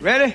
Ready?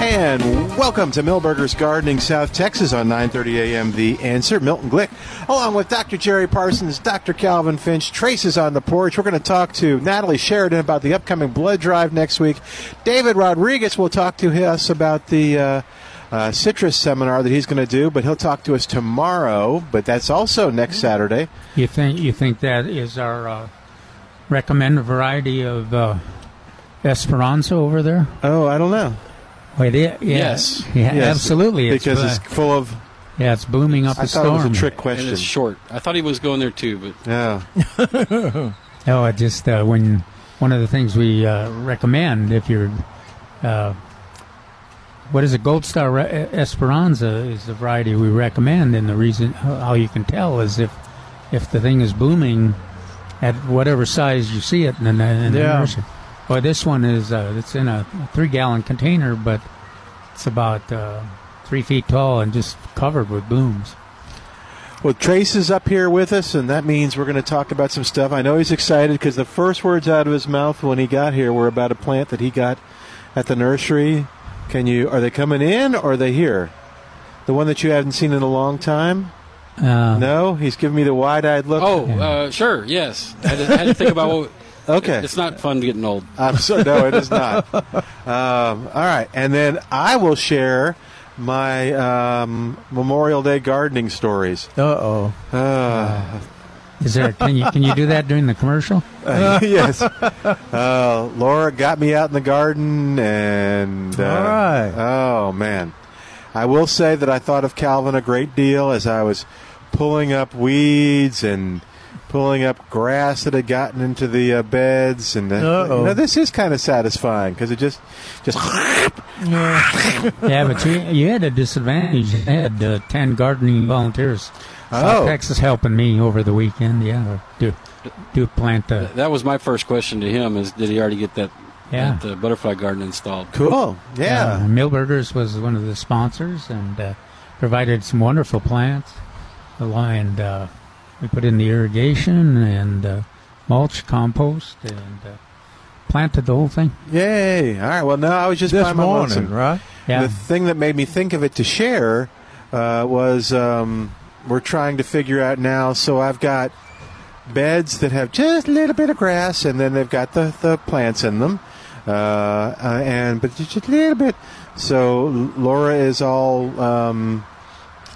And welcome to Milberger's Gardening, South Texas on 9:30 a.m. The Answer. Milton Glick, along with Dr. Jerry Parsons, Dr. Calvin Finch. Traces on the porch. We're going to talk to Natalie Sheridan about the upcoming blood drive next week. David Rodriguez will talk to us about the. Uh, uh, citrus seminar that he's going to do, but he'll talk to us tomorrow. But that's also next Saturday. You think you think that is our uh, recommended variety of uh, Esperanza over there? Oh, I don't know. Wait, yeah, yeah, Yes. yeah, Yes, absolutely. It's, because it's full of. yeah, it's booming up I a thought storm. it was a trick And question. it's short. I thought he was going there too, but Yeah. Oh, it just uh, when one of the things we uh, recommend if you're, uh, what is it? Gold Star Re- Esperanza is the variety we recommend, and the reason how you can tell is if if the thing is booming at whatever size you see it in the, in the Yeah. nursery. Well, this one is uh, it's in a three gallon container, but it's about uh, three feet tall and just covered with blooms. Well, Trace is up here with us, and that means we're going to talk about some stuff. I know he's excited because the first words out of his mouth when he got here were about a plant that he got at the nursery. Can you? Are they coming in or are they here? The one that you haven't seen in a long time? Uh, No, he's giving me the wide-eyed look. oh, uh, sure, yes. I had, to, I had to think about what. Okay. It's not fun getting old. I'm so no, it is not. Um, all right, and then I will share my um, Memorial Day gardening stories. Uh-oh. Uh, Is there? Can you can you do that during the commercial? yes. Uh, Laura got me out in the garden, and uh, All right. oh man, I will say that I thought of Calvin a great deal as I was pulling up weeds and pulling up grass that had gotten into the uh, beds, and uh, you know this is kind of satisfying because it just just Yeah, but you, you had a disadvantage. You had uh, ten gardening volunteers. Oh. South Texas helping me over the weekend. Yeah, do do plant uh, That was my first question to him: is did he already get that, Yeah. that uh, butterfly garden installed? cool. Yeah. Uh, Milberger's was one of the sponsors and uh, provided some wonderful plants. And uh, we put in the irrigation and uh, mulch, compost, and uh, planted the whole thing. Yay! All right. Well, no, I was just This by my morning, lonesome. right? Yeah, The thing that made me think of it to share uh, was um, we're trying to figure out now. So I've got beds that have just a little bit of grass, and then they've got the, the plants in them, uh, uh, and but just a little bit. So Laura is all um,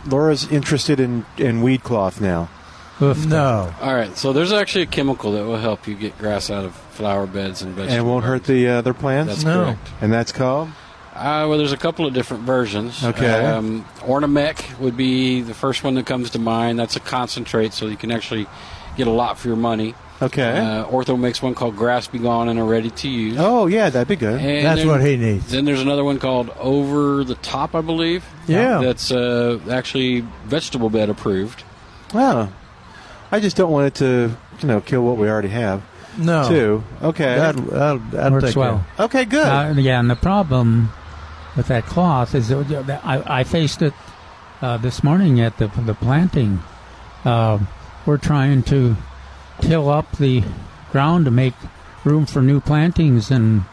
Laura's interested in, in weed cloth now. Oof. No. All right, so there's actually a chemical that will help you get grass out of flower beds and vegetables. And it won't hurt the other plants. That's No. correct. and that's called Uh, well, there's a couple of different versions. Okay. Um, Ornamec would be the first one that comes to mind. That's a concentrate, so you can actually get a lot for your money. okay. Uh, Ortho makes one called Grass Be Gone and are ready to use. oh yeah, that'd be good. And That's then- what he needs. Then there's another one called Over the Top, I believe. Yeah. That's uh, actually vegetable bed approved. Wow. I just don't want it to, you know, kill what we already have. No. Too. Okay. That'll, that'll, that'll Works take well. care. okay, good. Uh, yeah, and the problem with that cloth is that I, I faced it uh, this morning at the the planting. Uh, we're trying to till up the ground to make room for new plantings, and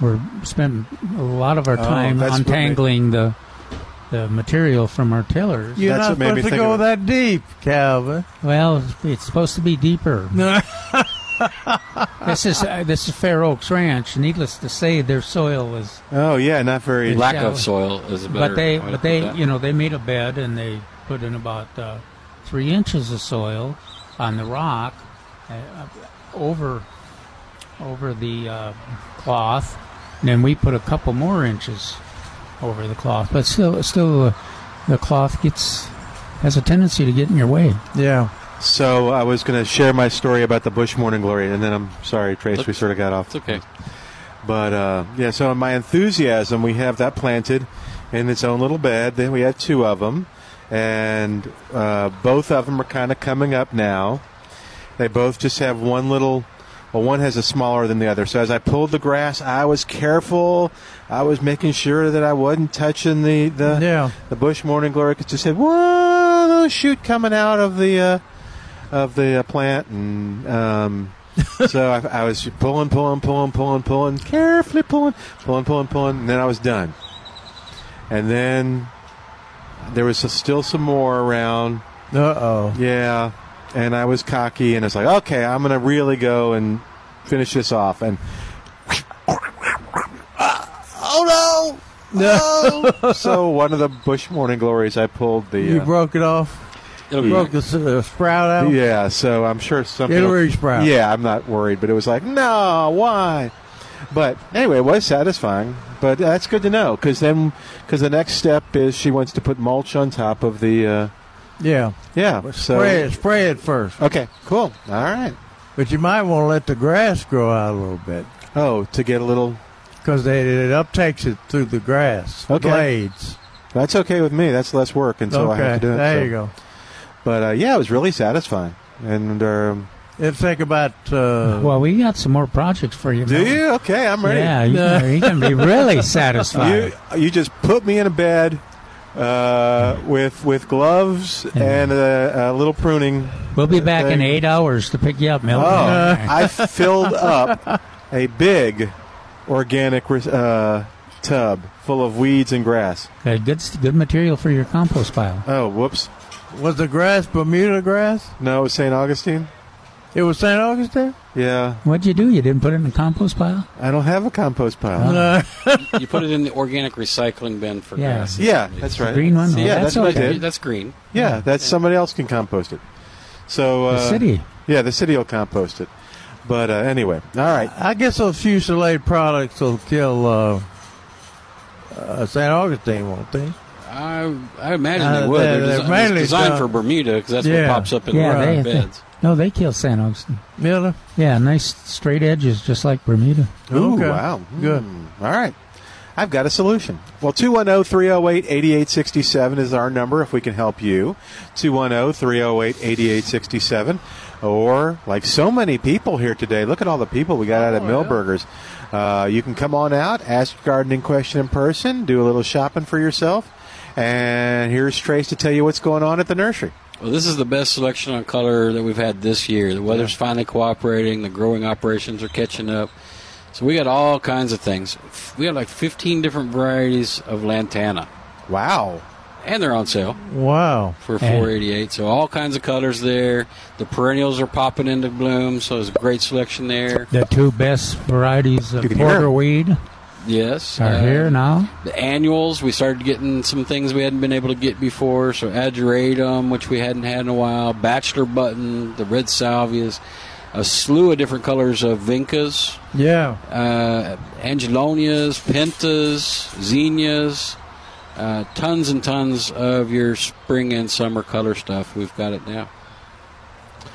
we're spending a lot of our Oh, time that's what untangling the the material from our tillers. You're That's not what made me supposed to think go of it. that deep, Calvin. Well, it's supposed to be deeper. this is uh, this is Fair Oaks Ranch. Needless to say, their soil was, Oh yeah, not very. Lack shallow. of soil is a better. but they but they that. you know they made a bed and they put in about uh, three inches of soil on the rock uh, over over the uh, cloth, and then we put a couple more inches over the cloth. But still, still, uh, the cloth gets has a tendency to get in your way. Yeah. So I was going to share my story about the Bush Morning Glory, and then I'm sorry, Trace, we sort of got off. It's okay. But uh, yeah, so in my enthusiasm, we have that planted in its own little bed. Then we had two of them, and uh, both of them are kind of coming up now. They both just have one little. Well, one has a smaller than the other. So as I pulled the grass, I was careful. I was making sure that I wasn't touching the the, Yeah. the Bush Morning Glory because just had one little shoot coming out of the uh, of the uh, plant, and um, so I, I was pulling, pulling, pulling, pulling, pulling, carefully pulling, pulling, pulling, pulling, and then I was done. And then there was still some more around. Uh oh. Yeah, and I was cocky, and it's like, okay, I'm gonna really go and finish this off, and. Oh no! No! so one of the Bush Morning Glories, I pulled the. You uh, broke it off. It'll be Broke the, s- the sprout out. Yeah, so I'm sure something. It'll will- resprout. Yeah, I'm not worried, but it was like, no, why? But anyway, it was satisfying. But that's good to know because then, because the next step is she wants to put mulch on top of the. Uh, Yeah. yeah. Spray it. Spray it first. okay, cool. All right. But you might want to let the grass grow out a little bit Oh, to get a little. because it, it uptakes it through the grass Okay. blades. That's okay with me. That's less work, and so I have to do it. there so- you go. But uh, yeah, it was really satisfying. And um, It'll take about. Uh, Well, we got some more projects for you. do Mel. you? Okay, I'm ready. Yeah, you, can- you can be really satisfied. You you just put me in a bed uh, with with gloves and a, a little pruning. We'll be back in eight hours to pick you up, Mel. Oh, I filled up a big organic uh, tub full of weeds and grass. Good, good, good material for your compost pile. Oh, whoops! was the grass Bermuda grass? No, it was St. Augustine. It was St. Augustine? Yeah, What'd you do? You didn't put it in the compost pile? I don't have a compost pile. No. you put it in the organic recycling bin for Yeah. grass. Yeah, that's right. Green one? See, Yeah, that's what I okay. did. That's green. Yeah, that's somebody else can compost it. So uh, The city. Yeah, the city will compost it. But uh, anyway, all right. I guess those fusilade products will kill uh, uh, St. Augustine, won't they? I, I imagine Uh, they would. they're- They're, they're desi- mainly designed done- for Bermuda because that's Yeah. what pops up in Yeah, the they, beds. No, they kill San Augustine. Miller? Yeah, nice straight edges, just like Bermuda. Ooh, Okay. wow. Good. Hmm. All right. I've got a solution. Well, 210 308 8867 is our number if we can help you. 210 308 8867. Or, like so many people here today, look at all the people we got out at Milberger's. Uh, you can come on out, ask your gardening question in person, do a little shopping for yourself. And here's Trace to tell you what's going on at the nursery. Well, this is the best selection on color that we've had this year. The weather's finally cooperating. The growing operations are catching up. So we got all kinds of things. We have like 15 different varieties of lantana, Wow. and they're on sale Wow. for 488. So all kinds of colors there. The perennials are popping into bloom, so there's a great selection there. The two best varieties of You can hear 'em. porter weed Yes, are uh, here now. The annuals, we started getting some things we hadn't been able to get before. So ageratum, which we hadn't had in a while, bachelor button, the red salvias, a slew of different colors of vincas, Yeah. uh, angelonias, pentas, zinnias, uh, tons and tons of your spring and summer color stuff. We've got it now,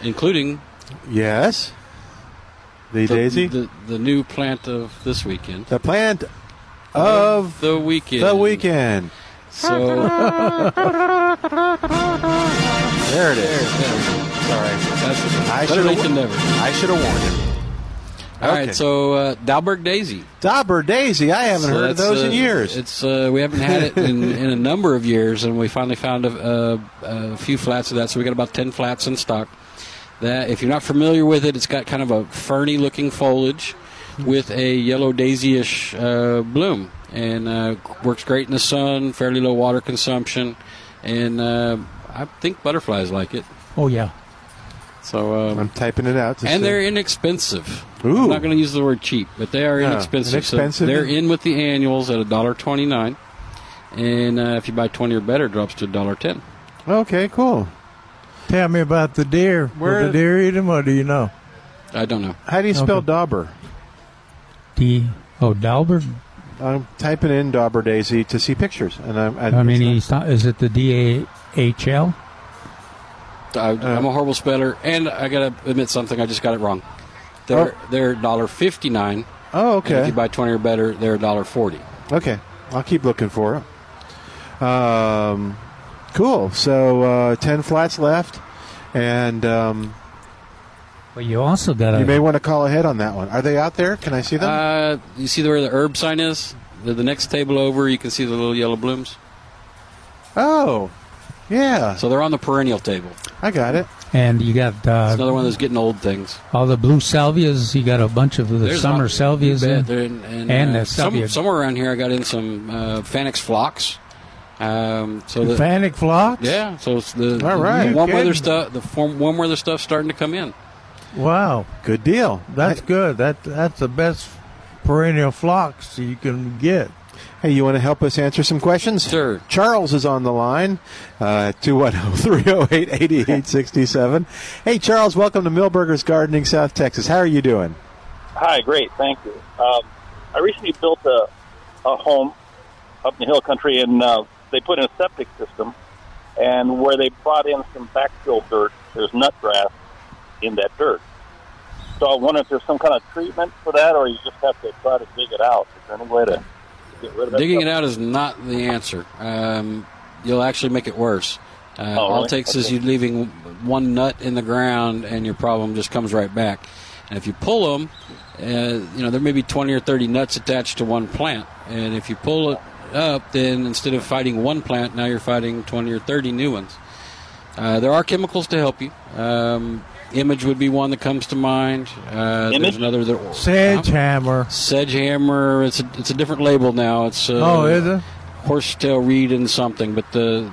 including Yes. The, the, daisy? the, the new plant of this weekend. the plant of the weekend. the weekend. So There it is. Sorry. that's I should've late wa- than never. I should have warned him. All right, Okay. so uh, Dahlberg Daisy. Dauber Daisy. I haven't So heard of those uh, in years. It's uh, we haven't had it in, in a number of years, and we finally found a, a, a few flats of that. So we got about ten flats in stock. That if you're not familiar with it, it's got kind of a ferny looking foliage with a yellow daisy-ish uh, bloom, and uh, works great in the sun. Fairly low water consumption, and uh, I think butterflies like it. Oh yeah, So um, I'm typing it out. to and see. they're inexpensive. Ooh. I'm not going to use the word cheap, but they are Yeah, inexpensive. inexpensive. So they're in with the annuals at a dollar twenty nine, and uh, if you buy twenty or better, it drops to a dollar ten. okay, cool. Tell me about the deer. Where- Will the deer eat them, or do you know? I don't know. How do you spell Okay. dauber? D. Oh, Dalbert. I'm typing in dauber daisy to see pictures, and I'm. I, I mean, it's he's not, is it the D A H L? I, I'm a horrible speller, and I got to admit something. I just got it wrong. They're they're dollar fifty nine. not- oh, If you buy twenty or better, they're a dollar forty. Okay, I'll keep looking for it. Um, cool. So uh, ten flats left, and um, Well, you also got you may want to call ahead on that one. Are they out there? Can I see them? Uh, you see where the herb sign is? The, the next table over, you can see the little yellow blooms. oh, yeah, So they're on the perennial table. I got it. And you got It's uh, another one of those getting old things. all the blue salvias. You got a bunch of the There's summer not- salvias. you in. There- and, And uh, the some, somewhere around here, I got in some uh, Fanick phlox. Um, so the, Panic flocks? yeah, so it's the, All right. the warm weather stuff. The form, warm weather stuff starting to come in. Wow, Good deal. that's Hey- good. That that's the best perennial phlox you can get. Hey, you want to help us answer some questions? Sure. Charles is on the line, uh, 210-308-8867. Hey, Charles, welcome to Milberger's Gardening, South Texas. How are you doing? Hi, great, thank you. Um, I recently built a, a home up in the hill country, and uh, they put in a septic system, and where they brought in some backfill dirt, there's nut grass in that dirt. So I wonder if there's some kind of treatment for that, or you just have to try to dig it out. Is there any way to get rid of that? Digging it out is not the answer. Um, you'll actually make it worse. Uh, Oh, All really? it takes is you leaving one nut in the ground, and your problem just comes right back. And if you pull them, uh, you know there may be 20 or 30 nuts attached to one plant, and if you pull it up, then instead of fighting one plant, now you're fighting 20 or 30 new ones. Uh, there are chemicals to help you. Um, image would be one that comes to mind. Uh, Image? there's another that Sedgehammer. Sedgehammer. It's a it's a different label now. It's uh, oh, is it? horsetail reed and something, but the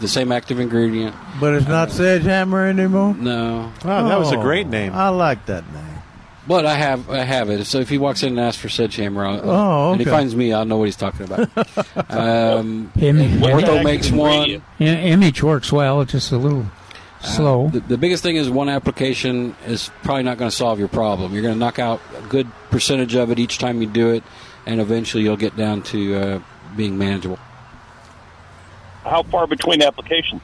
the same active ingredient. But it's not Sedgehammer anymore. No, Oh, that was a Oh, great name. I like that name. But I have I have it. So if he walks in and asks for Sedgehammer, I'll, Oh, and he finds me, I'll know what he's talking about. um, Im- Ortho that makes one. ingredient? I- image works well. It's just a little slow. The, the biggest thing is one application is probably not going to solve your problem. You're going to knock out a good percentage of it each time you do it, and eventually you'll get down to uh, being manageable. How far between applications?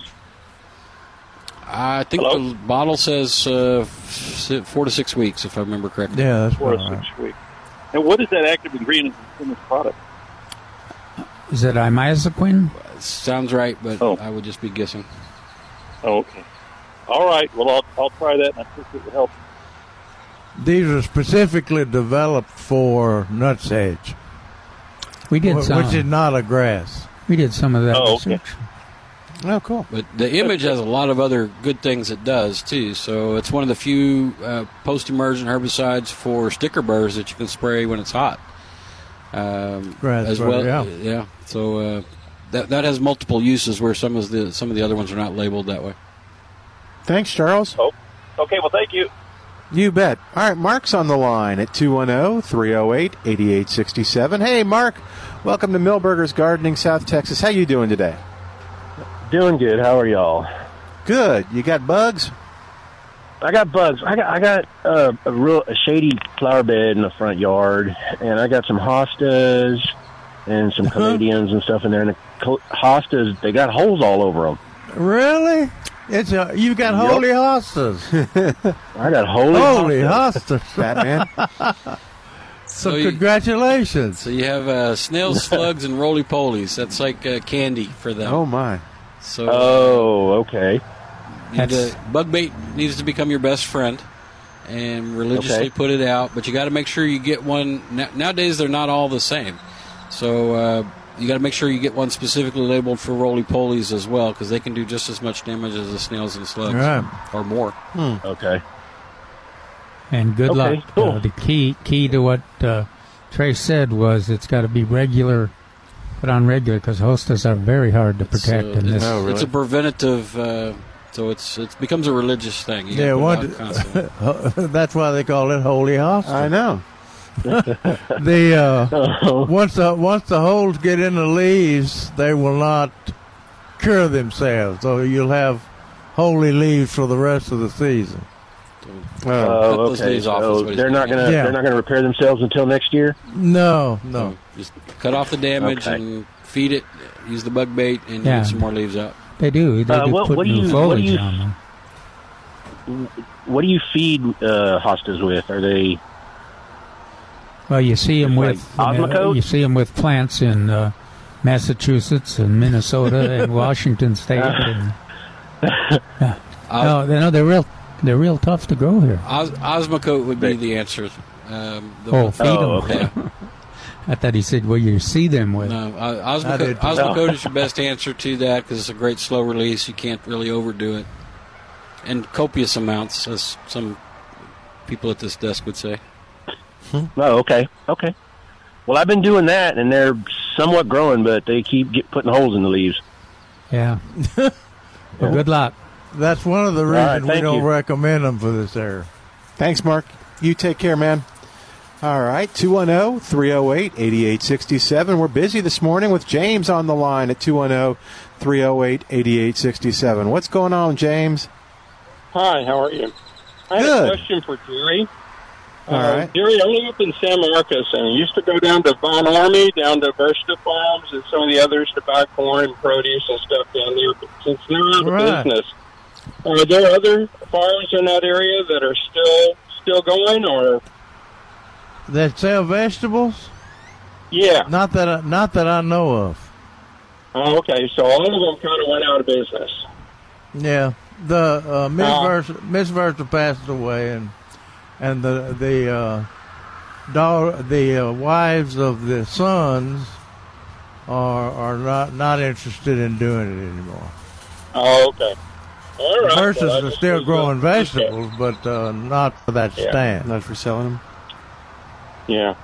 I think Hello? the bottle says uh, four to six weeks, if I remember correctly. Yeah, that's Four all to right. six weeks. And what is that active ingredient in this product? Is it imazaquin? Sounds right, but Oh. I would just be guessing. Oh, okay. All right. Well, I'll, I'll try that, and I appreciate the help. These are specifically developed for nutsedge, We did wh- some. which is not a grass. we did some of that Oh, okay. Research. Oh, cool. But the image has a lot of other good things it does too. So it's one of the few uh, post-emergent herbicides for sticker burrs that you can spray when it's hot. Um, Grass as burr, well, yeah. So uh, that that has multiple uses where some of the some of the other ones are not labeled that way. Thanks, Charles. Oh, okay. Well, thank you. You bet. All right, Mark's on the line at 210 308 8867. Hey, Mark. Welcome to Milberger's Gardening, South Texas. How you doing today? Doing good. How are y'all? Good. You got bugs? I got bugs. I got I got uh, a real a shady flower bed in the front yard, and I got some hostas and some Canadians and stuff in there. And the hostas, they got holes all over them. Really? It's a you got Yep. holy hostas. I got holy. holy hostas. hostas. Batman? So, So you- congratulations. So you have uh, snails, slugs, and roly polies. That's like uh, candy for them. oh, my. So Oh, okay. You need That's- to- bug bait needs to become your best friend, and religiously Okay. put it out. But you got to make sure you get one. Nowadays, they're not all the same, so uh, you got to make sure you get one specifically labeled for roly polies as well, because they can do just as much damage as the snails and slugs, Right. or more. Okay. And good Okay, luck. cool. Uh, the key key to what uh, Trace said was it's got to be regular, put on regular because hostas are very hard to It's, protect uh, in it's, this. Oh, really? it's a preventative uh, So it's it becomes a religious thing. You Yeah, gotta one, put it out constantly. that's why they call it holy hosta. I know. the uh, once the once the holes get in the leaves, they will not cure themselves. So you'll have holy leaves for the rest of the season. Oh, Oh, okay. leaves off So they're not gonna Yeah. they're not gonna repair themselves until next year. No, no. Just cut off the damage Okay. and feed it. Use the bug bait and Yeah. get some more leaves out. They do. They Uh, do what- put what do new you- what do foliage you- on them. What do you feed uh, hostas with? Are they Well, you see them Like with you, know, Osmocote? you see 'em with plants in uh, Massachusetts and Minnesota and Washington State. And, no, they, no, they're real. They're real tough to grow here. Os- Osmocote would be the answer. Um, the, Oh, feed them. Oh, okay. I thought he said, "Well, you see them with." No, uh, I Osmocote, did. Osmocote is your best answer to that because it's a great slow release. You can't really overdo it, and copious amounts, as some people at this desk would say. Oh, okay, okay. Well, I've been doing that, and they're somewhat growing, but they keep get, putting holes in the leaves. Yeah. well, good luck. That's one of the right, reasons we don't you. recommend them for this area. Thanks, Mark. You take care, man. All right, oh, 210 308 8867. We're busy this morning with James on the line at oh, 210 308 8867. What's going on, James? Hi, how are you? I have a question for Jerry. All uh, right. Jerry, I live up in San Marcos, and I used to go down to Von Army, down to Versta Farms, and some of the others to buy corn and produce and stuff down there. But since they're out of Right. business, are there other farms in that area that are still still going, or That sell vegetables? yeah? Not that I, not that I know of. Oh, okay, so all of them kind of went out of business. Yeah, the uh, Miss. Versa, Miss Versa passed away, and and the the uh, daughter, the uh, wives of the sons are are not not interested in doing it anymore. Oh, okay. All right. Versus well, are still was, growing okay. vegetables, but uh, not for that Yeah. stand. Not for selling them. Yeah.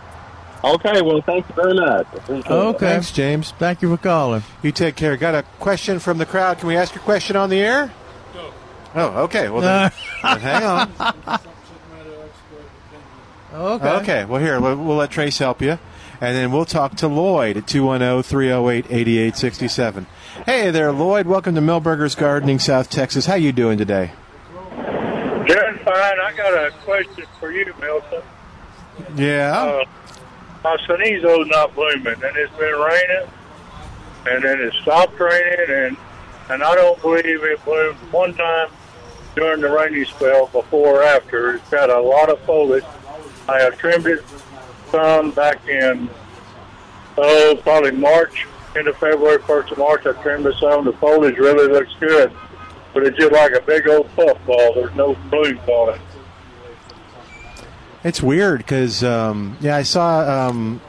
Okay. Well, thank you very much. Appreciate it. Okay. Thanks, James. Thank you for calling. You take care. Got a question from the crowd. Can we ask your question on the air? No. Oh, okay. Well, then, then hang on. okay. Okay. Well, here, we'll, we'll let Trace help you. And then we'll talk to Lloyd at 210 308 8867. Hey there, Lloyd. Welcome to Milberger's Gardening, South Texas. How you doing today? Doing fine. I got a question for you, Milton. Yeah. Uh, my Cenizo's not blooming, and it's been raining, and then it stopped raining, and and I don't believe it bloomed one time during the rainy spell before or after. It's got a lot of foliage. I have trimmed it some back in oh probably March, end of February, first of March. I trimmed this some. The foliage really looks good, but it's just like a big old puffball. There's no blooms on it. It's weird because, um, yeah, I saw um,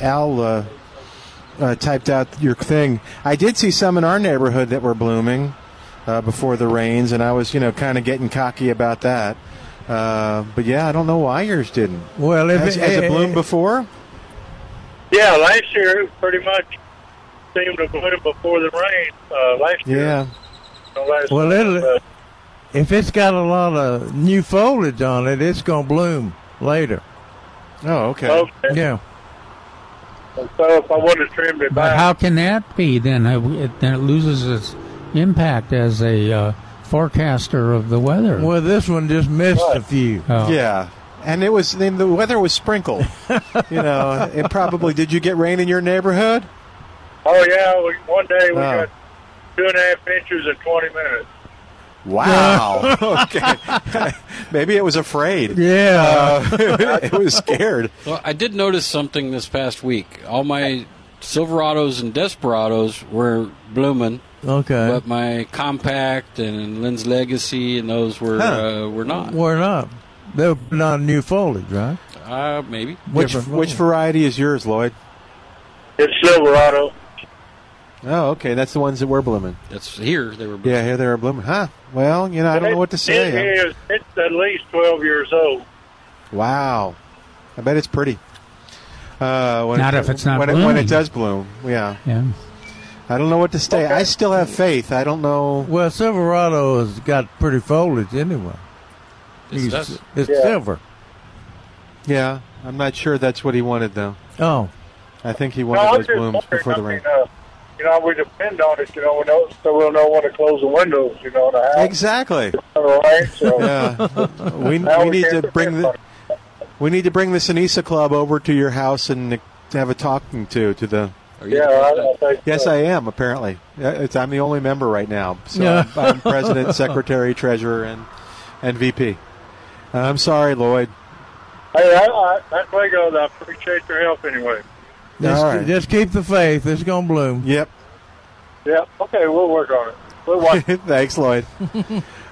Al uh, uh, typed out your thing. I did see some in our neighborhood that were blooming uh, before the rains, and I was, you know, kind of getting cocky about that. Uh, but yeah, I don't know why yours didn't. Well, if has, it- has it eh, bloomed eh, before? Yeah, last year pretty much seemed to bloom before the rain. Uh, last year, Yeah. last Well, it'll, uh, if it's got a lot of new foliage on it, it's gonna bloom later. Oh, okay. okay. Yeah. So if I would have trimmed it But back, how can that be then? It, then it loses its impact as a uh, forecaster of the weather. Well, this one just missed a few. Oh. Yeah. And it was then the weather was sprinkled. you know, it probably did. You get rain in your neighborhood? Oh yeah, we, one day we Oh. got two and a half inches in 20 minutes. Wow. okay. Maybe it was afraid. Yeah. Uh, it was scared. Well, I did notice something this past week. All my Silverados and Desperados were blooming, Okay. but my Compact and Lynn's Legacy and those were Huh. uh, were not. We're not. They're not new foliage, right? Uh, maybe. Which Different which foliage. variety is yours, Lloyd? It's Silverado. Oh, okay. That's the ones that were blooming. That's here they were. Blooming. Yeah, here they were blooming. Huh. Well, you know, I don't know what to say. is. It's at least 12 years old. Wow. I bet it's pretty. Uh, when Not it, if it's not when it, when it does bloom. Yeah. Yeah. I don't know what to say. I still have faith. I don't know. Well, Silverado has got pretty foliage anyway. Yes, it He's- It's Yeah. silver. Yeah, I'm not sure that's what he wanted though. Oh, I think he wanted I'm those blooms before the I rain. mean, uh, you know, we depend on it, you know, we know, so we'll know when to close the windows, you know, in the house. Exactly. All right, so Yeah. we we we need to bring the we need to bring the Cenizo Club over to your house and have a talking to to the. Are you yeah, the I. I think Yes, so. I am. Apparently, it's, I'm the only member right now. So Yeah. I'm, I'm president, secretary, treasurer, and and VP. I'm sorry, Lloyd. Hey, I, I, that's way goes. I appreciate your help anyway. Just, All right. just keep the faith. It's gonna bloom. Yep. Yep. okay, we'll work on it. We'll watch. Thanks, Lloyd.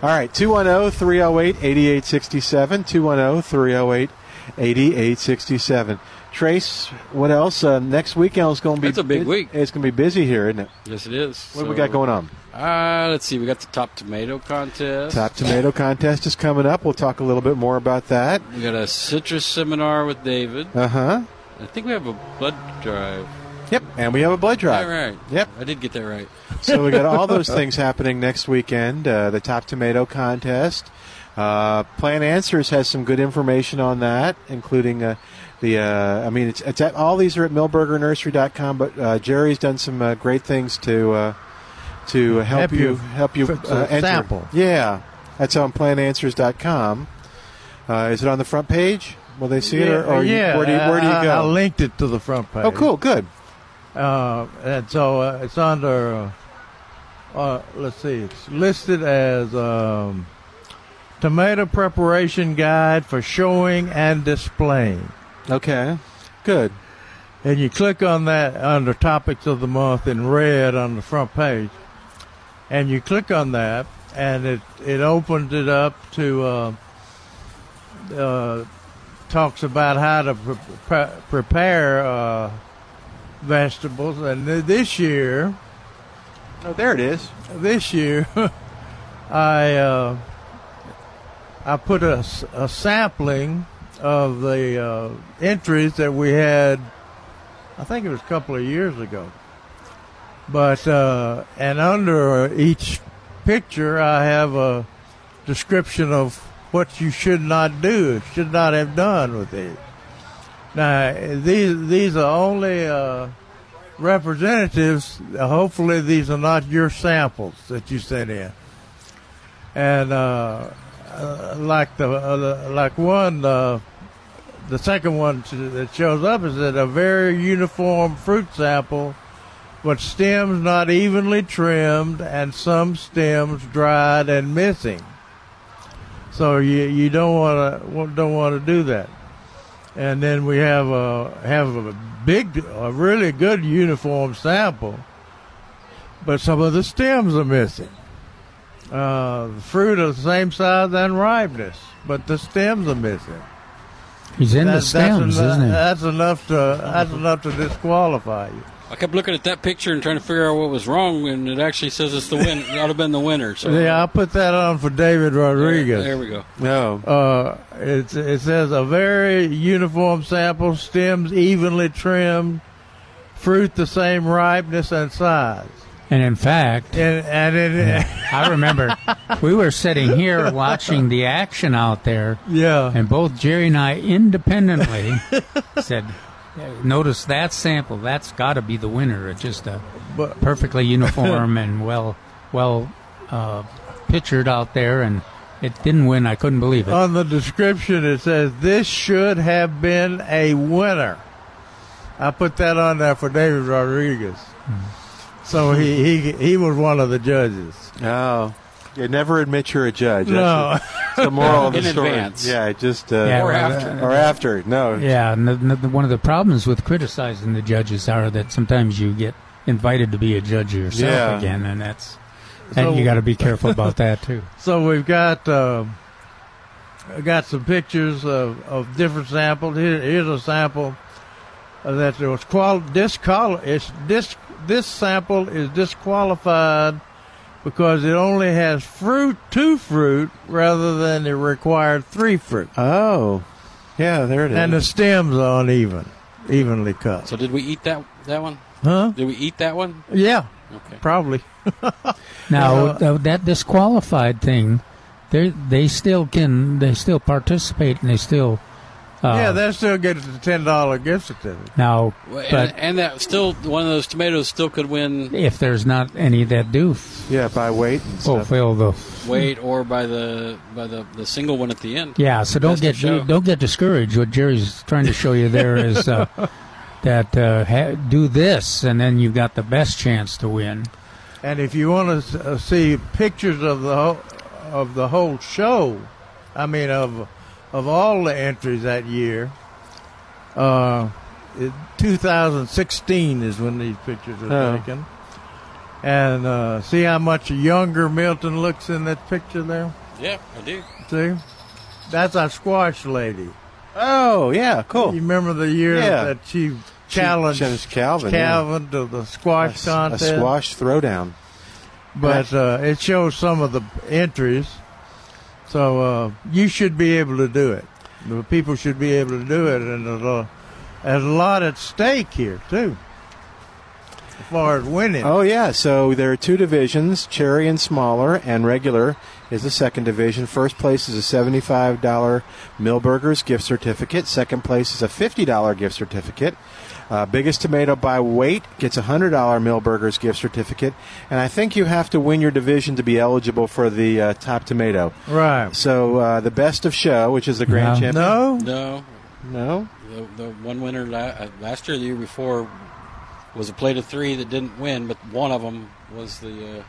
All right, oh, 210 308 8867. 210 308 8867. Trace, what else? Uh, next weekend is going to be It's a big bu- week. It's going to be busy here, isn't it? Yes, it is. What do we got going on? Uh, let's see. We got the top tomato contest. Top Tomato Contest is coming up. We'll talk a little bit more about that. We got a citrus seminar with David. Uh huh. I think we have a blood drive. Yep. And we have a blood drive. All right. Yep. I did get that right. so we got all those things happening next weekend. Uh, the Top Tomato Contest. Uh, Plant Answers has some good information on that, including uh, the. Uh, I mean, it's, it's at, all these are at milbergernursery.com, but uh, Jerry's done some uh, great things to uh, to help, Help you, you help you f- uh, enter. sample. Yeah, that's on plantanswers.com. Uh, is it on the front page? Will they see it, or, or you- yeah. where do you, where do you I- go? I linked it to the front page. oh, cool, good. Uh, and so uh, it's under. Uh, uh, let's see. It's listed as um, tomato preparation guide for showing and displaying. Okay, good. And you click on that under topics of the month in red on the front page, and you click on that, and it it opens it up to uh, uh, talks about how to pre- pre- prepare uh, vegetables. And th- this year, Oh, there it is. this year, I uh, I put a sampling of the uh, entries that we had. I think it was a couple of years ago. But uh, and under each picture, I have a description of what you should not do, should not have done with it. Now these these are only. Uh, representatives. Hopefully, these are not your samples that you sent in. And uh, uh, like the uh, like one, uh, the second one that shows up is that a very uniform fruit sample, but stems not evenly trimmed, and some stems dried and missing. So you you don't want to don't want to do that. And then we have a have a big, a really good uniform sample, but some of the stems are missing. Uh, the fruit are the same size and ripeness, but the stems are missing. He's in the stems, enough, isn't he? That's enough to that's enough to disqualify you. I kept looking at that picture and trying to figure out what was wrong, and it actually says it's the win. It ought to have been the winner. So Yeah, I put that on for David Rodriguez. There, there we go. No. Uh, it, it says a very uniform sample, stems evenly trimmed, fruit the same ripeness and size. And in fact, And, and it, I remember we were sitting here watching the action out there, yeah, and both Jerry and I independently said, "Notice that sample. That's got to be the winner. It's just a But- perfectly uniform and well, well uh, pictured out there, and it didn't win. I couldn't believe it. on the description it says this should have been a winner. I put that on there for David Rodriguez. So he, he he was one of the judges. Oh, you never admit you're a judge. No. That's the, the moral of the In story. advance. Yeah, just uh, Yeah, Or well, after. or after. No. Yeah, and the, the, one of the problems with criticizing the judges are that sometimes you get invited to be a judge yourself Yeah. again, and that's So- and you got to be careful about that too. So we've got uh, got some pictures of, of different samples. Here, here's a sample that was qual disqual it's dis this sample is disqualified because it only has fruit two fruit rather than the required three fruit, Oh, yeah. There it is. and the stems are uneven, evenly cut. So did we eat that that one? Huh? Did we eat that one? Yeah, Okay. Probably. Now Yeah. th- that disqualified thing, they they still can they still participate and they still. Uh, yeah, they still get the ten dollar gift certificate. now, but and, and that still one of those tomatoes still could win if there's not any that do Yeah, by weight and stuff. fulfill the weight or by the by the, the single one at the end. Yeah, so don't Best get show. don't get discouraged. What Jerry's trying to show you there is uh, that uh, ha- do this, and then you've got the best chance to win. And if you want to uh, see pictures of the whole, of the whole show, I mean of of all the entries that year, uh, it, 2016 is when these pictures are Oh. taken. And uh, see how much younger Milton looks in that picture there. Yeah, I do. See, that's our squash lady. Oh, yeah, cool. You remember the year Yeah. that she challenged challenged Calvin, yeah. To the squash a, contest? a squash throwdown. but uh, it shows some of the entries. So uh, you should be able to do it. The people should be able to do it, and there's a, lot at stake here too, far as winning. Oh yeah, so there are two divisions: cherry and smaller, and regular is the second division. First place is a seventy-five dollar Milberger's gift certificate. Second place is a fifty dollar gift certificate. Uh, biggest tomato by weight gets a hundred dollar Milberger's gift certificate, and I think you have to win your division to be eligible for the uh, top tomato. Right. So uh, the best of show, which is the grand champion. No, No, no. the, the one winner la- uh, last year, the year before, was a plate of three that didn't win, but one of them was the uh,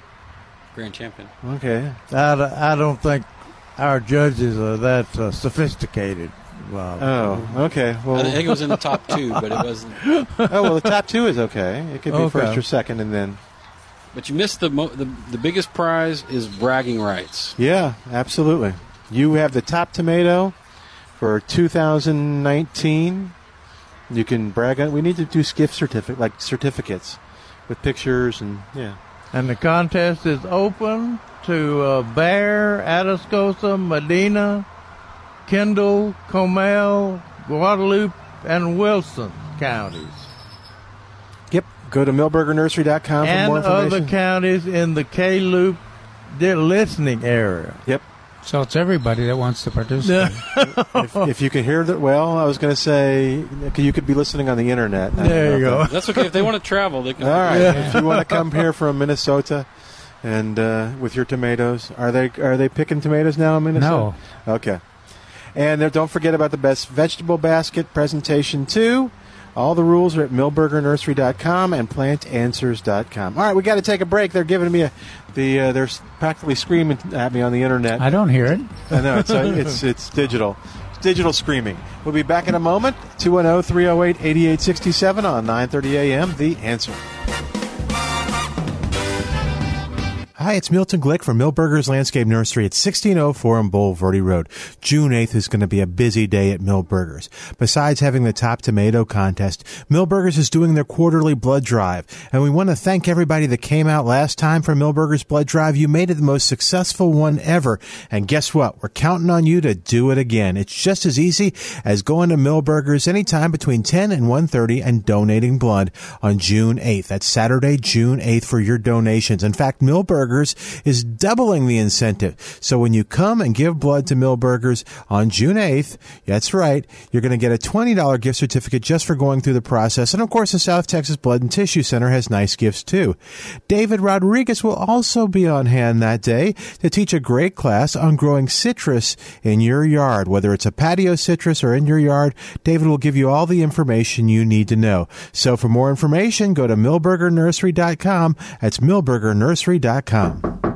grand champion. Okay. I, I don't think our judges are that uh, sophisticated. Bob. Oh, okay. Well, I think it was in the top two, but it wasn't. oh well, the top two is okay. It could be Okay. first or second, and then But you missed the mo- the the biggest prize is bragging rights. Yeah, absolutely. You have the top tomato for 2019. You can brag on. We need to do gift certificate, like certificates, with pictures and yeah. And the contest is open to uh, Bexar, Atascosa, Medina, Kendall, Comal, Guadalupe, and Wilson counties. Yep. Go to milbergernursery.com for and more information. And other counties in the K Loop listening area. Yep. So it's everybody that wants to participate. if, if you can hear that, well, I was going to say you could be listening on the internet. I don't There know you if go. that- That's okay if they want to travel. They can. All right. Yeah. If you want to come here from Minnesota and uh, with your tomatoes, are they are they picking tomatoes now in Minnesota? No. Okay. And there, don't forget about the best vegetable basket presentation too. All the rules are at milbergernursery.com and plantanswers.com. All right, we got to take a break. They're giving me a the uh, they're practically screaming at me on the internet. I don't hear it. I know it's uh, it's it's digital. It's digital screaming. We'll be back in a moment. oh, 210-308-8867 on 9:30 a.m. The Answer. Hi, it's Milton Glick from Milberger's Landscape Nursery at 1604 on Bulverde Road. June 8th is going to be a busy day at Milberger's. Besides having the top tomato contest, Milberger's is doing their quarterly blood drive. And we want to thank everybody that came out last time for Milberger's blood drive. You made it the most successful one ever. And guess what? We're counting on you to do it again. It's just as easy as going to Milberger's anytime between 10 and 1.30 and donating blood on June 8th. That's Saturday, June 8th for your donations. In fact, Milberger's is doubling the incentive. So when you come and give blood to Milberger's on June 8th, that's right, you're going to get a $20 gift certificate just for going through the process. And of course, the South Texas Blood and Tissue Center has nice gifts too. David Rodriguez will also be on hand that day to teach a great class on growing citrus in your yard. Whether it's a patio citrus or in your yard, David will give you all the information you need to know. So for more information, go to milbergernursery.com. That's milbergernursery.com.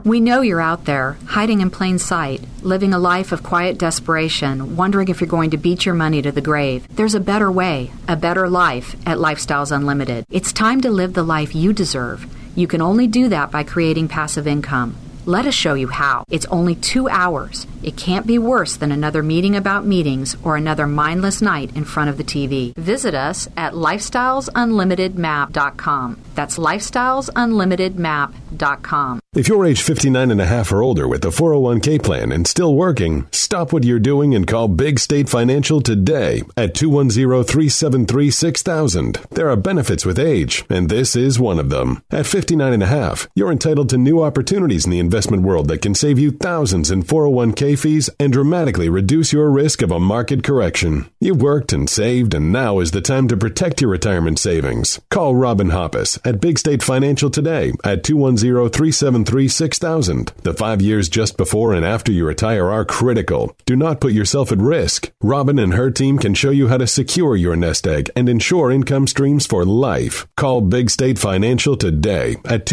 We know you're out there, hiding in plain sight, living a life of quiet desperation, wondering if you're going to beat your money to the grave. There's a better way, a better life at Lifestyles Unlimited. It's time to live the life you deserve. You can only do that by creating passive income. Let us show you how. It's only two hours. It can't be worse than another meeting about meetings or another mindless night in front of the TV. Visit us at lifestylesunlimitedmap.com. That's lifestylesunlimitedmap.com. If you're age 59 and a half or older with a 401k plan and still working, stop what you're doing and call Big State Financial today at 210-373-6000. There are benefits with age, and this is one of them. At 59 and a half, you're entitled to new opportunities in the investment world that can save you thousands in 401k fees and dramatically reduce your risk of a market correction. You've worked and saved, and now is the time to protect your retirement savings. Call Robin Hoppus at Big State Financial today at 210-373 6000. The five years just before and after you retire are critical. Do not put yourself at risk. Robin and her team can show you how to secure your nest egg and ensure income streams for life. Call Big State Financial today at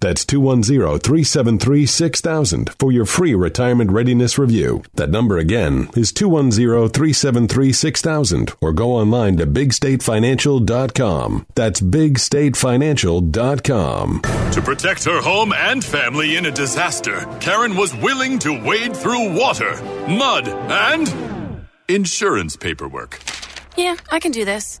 210-373-6000. That's 210-373-6000 for your free retirement readiness review. That number again is 210-373-6000 or go online to bigstatefinancial.com. That's bigstatefinancial.com. To protect her home and family in a disaster, Karen was willing to wade through water, mud, and insurance paperwork. Yeah, I can do this.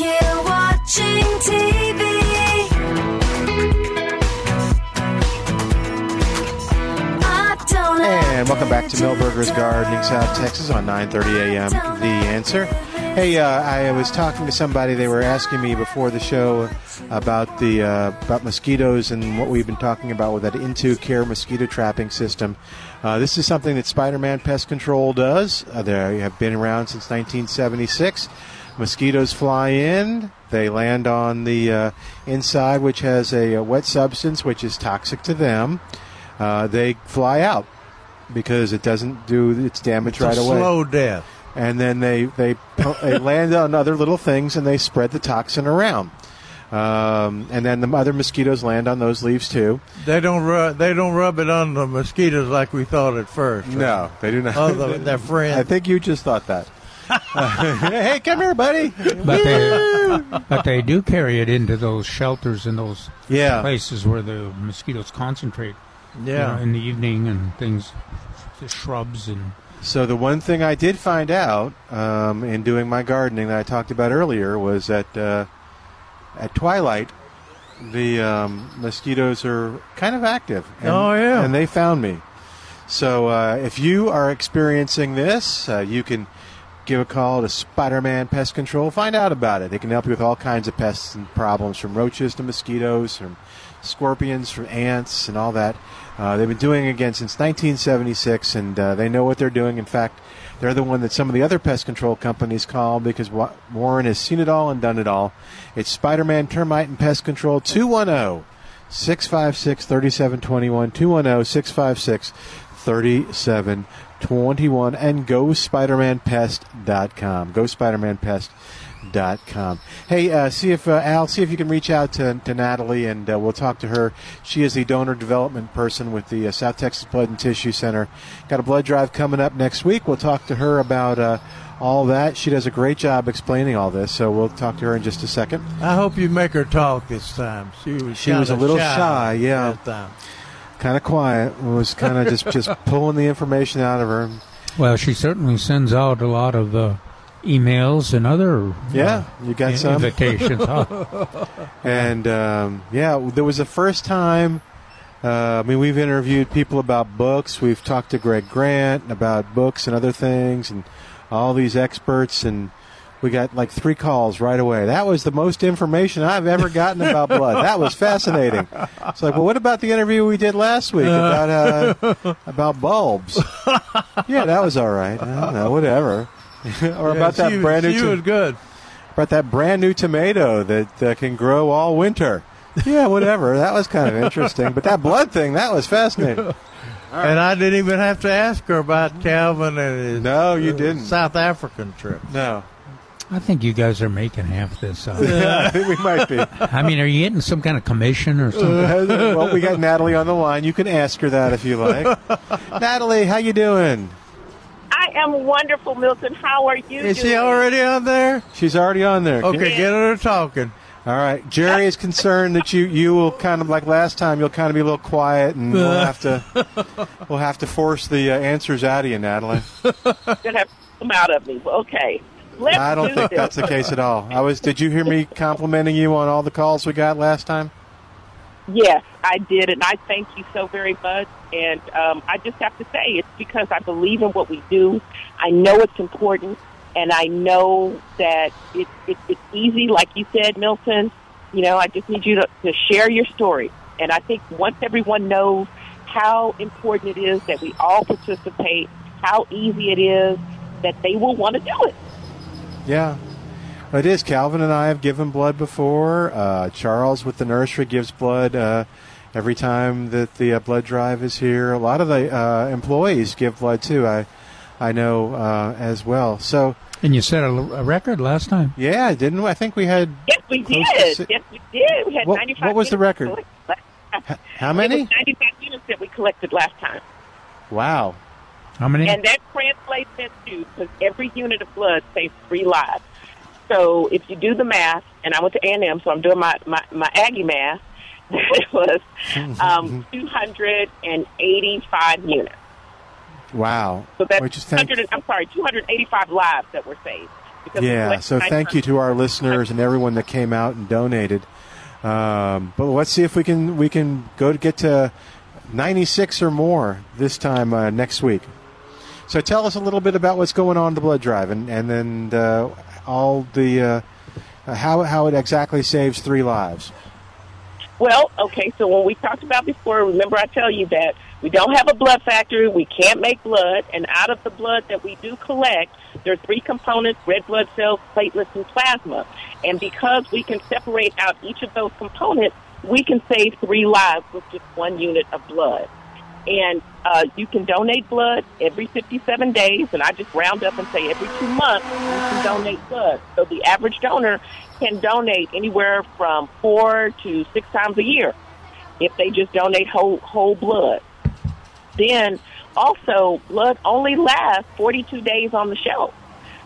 Here watching TV. And welcome back to Milberger's Gardening, South Texas on 9:30 a.m. The Answer. Hey, uh, I was talking to somebody. They were asking me before the show about the uh, about mosquitoes and what we've been talking about with that In2Care mosquito trapping system. Uh, this is something that Spider-Man Pest Control does. Uh, they have been around since 1976. Mosquitoes fly in. They land on the uh, inside, which has a, a wet substance, which is toxic to them. Uh, they fly out because it doesn't do its damage It's right away. slow death. And then they they, they land on other little things and they spread the toxin around. Um, and then the other mosquitoes land on those leaves too. They don't rub. They don't rub it on the mosquitoes like we thought at first. right? No, they do not. Oh, the, their friends. I think you just thought that. hey, come here, buddy. But they, but they do carry it into those shelters and those Yeah. places where the mosquitoes concentrate. you Yeah. know, in the evening and things, the shrubs and So the one thing I did find out um, in doing my gardening that I talked about earlier was that uh, at twilight, the um, mosquitoes are kind of active. And, Oh, yeah. and they found me. So uh, if you are experiencing this, uh, you can give a call to Spider-Man Pest Control. Find out about it. They can help you with all kinds of pests and problems, from roaches to mosquitoes, from scorpions, from ants, and all that. Uh, they've been doing it again since 1976, and uh, they know what they're doing. In fact, they're the one that some of the other pest control companies call because Warren has seen it all and done it all. It's Spider-Man Termite and Pest Control 210 656 3721 210 656 3721 and GoSpidermanPest.com. GoSpidermanPest.com. Hey, uh, see if uh, Al, see if you can reach out to, to Natalie, and uh, we'll talk to her. She is the donor development person with the uh, South Texas Blood and Tissue Center. Got a blood drive coming up next week. We'll talk to her about uh, all that. She does a great job explaining all this, so we'll talk to her in just a second. I hope you make her talk this time. She was. She was a little shy, yeah. That time. Kind of quiet. Was kind of just just pulling the information out of her. well, she certainly sends out a lot of uh, emails and other Yeah, uh, you got in- some invitations. huh? and um, yeah, there was the first time. Uh, I mean, we've interviewed people about books. We've talked to Greg Grant about books and other things, and all these experts. And we got like three calls right away. That was the most information I've ever gotten about blood. That was fascinating. It's like, well, what about the interview we did last week about uh, about bulbs? Yeah, that was all right. I don't know, whatever. or Yeah, about that was- brand new. she was good. About that brand new tomato that uh, can grow all winter. Yeah, whatever. that was kind of interesting. But that blood thing, that was fascinating. And I didn't even have to ask her about Calvin and his no, you uh, didn't. South African trip. No. I think you guys are making half this up. Yeah, I think we might be. I mean, are you getting some kind of commission or something? Uh, well, we got Natalie on the line. You can ask her that if you like. Natalie, how you doing? I am wonderful, Milton. How are you Is doing? she already on there? She's already on there. Okay, get her to talking. All right. Jerry is concerned that you you will kind of like last time. You'll kind of be a little quiet, and we'll have to we'll have to force the uh, answers out of you, Natalie. Gonna have to come out of me. Okay. Let's I don't do think this. that's the case at all. I was. Did you hear me complimenting you on all the calls we got last time? Yes, I did, and I thank you so very much. And um, I just have to say, it's because I believe in what we do. I know it's important, and I know that it, it, it's easy, like you said, Milton. You know, I just need you to, to share your story. And I think once everyone knows how important it is that we all participate, how easy it is, that they will want to do it. Yeah. It is. Calvin and I have given blood before. Uh, Charles with the nursery gives blood uh, every time that the uh, blood drive is here. A lot of the uh, employees give blood too. I I know uh, as well. So And you set a, a record last time. yeah, didn't we? I think we had Yes, we did. si- Yes, we did. We had What- 95 what was the record? how many? 95 units that we collected last time. Wow. How many? And that translates into, because every unit of blood saves three lives. So if you do the math, and I went to A&M, so I'm doing my, my, my Aggie math, it was um, 285 units. Wow. So that's just thank- I'm sorry, 285 lives that were saved. Yeah, so thank you to our listeners and everyone that came out and donated. Um, but let's see if we can we can go to get to 96 or more this time uh, next week. So tell us a little bit about what's going on the blood drive and and then uh, all the uh, how how it exactly saves three lives. Well, okay, so when we talked about before, remember I tell you that we don't have a blood factory, we can't make blood, and out of the blood that we do collect, there are three components, red blood cells, platelets, and plasma. And because we can separate out each of those components, we can save three lives with just one unit of blood. And uh, you can donate blood every 57 days, and I just round up and say every two months you can donate blood. So the average donor can donate anywhere from four to six times a year if they just donate whole whole blood. Then also blood only lasts 42 days on the shelf.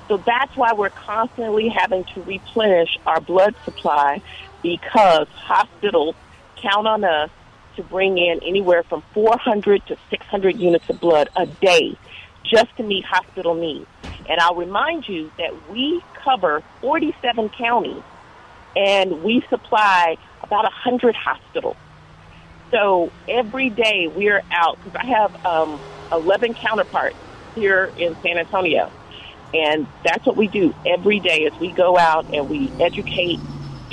So that's why we're constantly having to replenish our blood supply because hospitals count on us to bring in anywhere from 400 to 600 units of blood a day just to meet hospital needs. And I'll remind you that we cover 47 counties and we supply about 100 hospitals. So every day we're out because I have um, 11 counterparts here in San Antonio. And that's what we do every day is we go out and we educate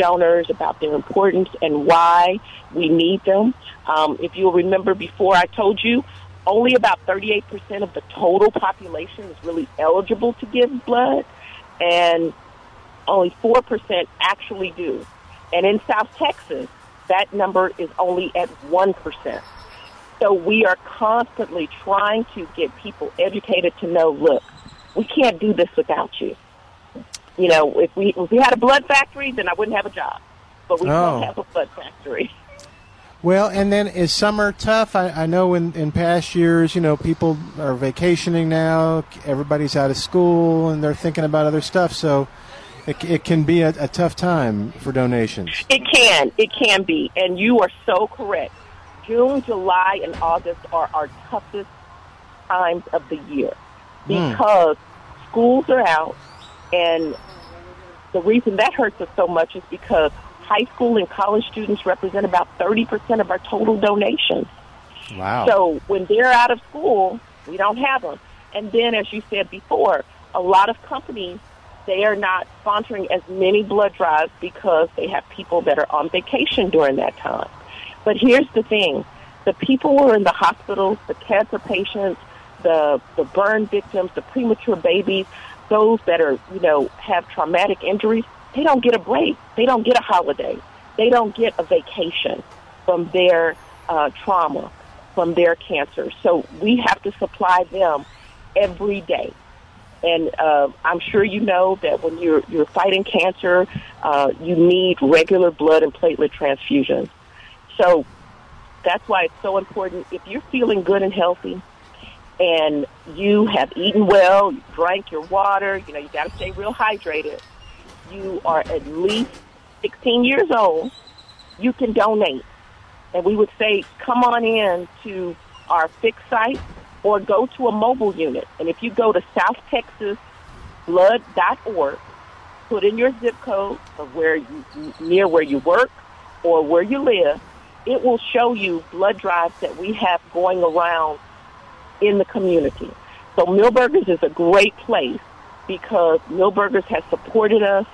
donors about their importance and why we need them. Um, if you'll remember before I told you, only about 38% of the total population is really eligible to give blood, and only 4% actually do. And in South Texas, that number is only at 1%. So we are constantly trying to get people educated to know, look, we can't do this without you. You know, if we if we had a blood factory, then I wouldn't have a job. But we Oh. don't have a blood factory. Well, and then is summer tough? I, I know in, in past years, you know, people are vacationing now. Everybody's out of school and they're thinking about other stuff. So it, it can be a, a tough time for donations. It can. It can be. And you are so correct. June, July, and August are our toughest times of the year Hmm. because schools are out. And the reason that hurts us so much is because high school and college students represent about 30% of our total donations. Wow. So when they're out of school, we don't have them. And then, as you said before, a lot of companies they are not sponsoring as many blood drives because they have people that are on vacation during that time. But here's the thing: the people who are in the hospitals, the cancer patients, the the burn victims, the premature babies, those that are you know have traumatic injuries, they don't get a break. They don't get a holiday. They don't get a vacation from their uh, trauma, from their cancer. So we have to supply them every day. And uh, I'm sure you know that when you're you're fighting cancer, uh, you need regular blood and platelet transfusions. So that's why it's so important. If you're feeling good and healthy, and you have eaten well, you drank your water, you know you got to stay real hydrated. You are at least 16 years old. You can donate, and we would say come on in to our fixed site or go to a mobile unit. And if you go to southtexasblood.org, put in your zip code of where you near where you work or where you live, it will show you blood drives that we have going around in the community. So Milberger's is a great place because Milberger's has supported us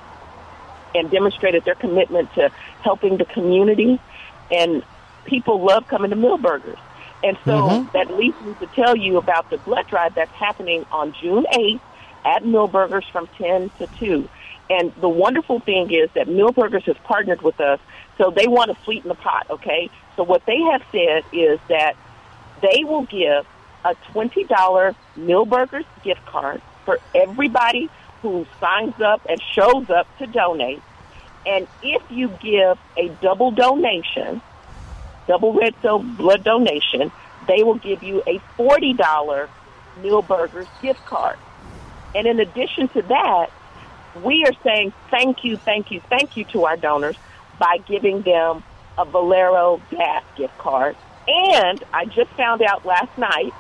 and demonstrated their commitment to helping the community and people love coming to Milberger's. And so Mhm. that leads me to tell you about the blood drive that's happening on June 8th at Milberger's from 10 to 2. And the wonderful thing is that Milberger's has partnered with us, so they want to sweeten the pot, okay? So what they have said is that they will give a $20 Milberger's gift card for everybody who signs up and shows up to donate. And if you give a double donation, double red cell blood donation, they will give you a $40 Milberger's gift card. And in addition to that, we are saying thank you, thank you, thank you to our donors by giving them a Valero gas gift card. And I just found out last night,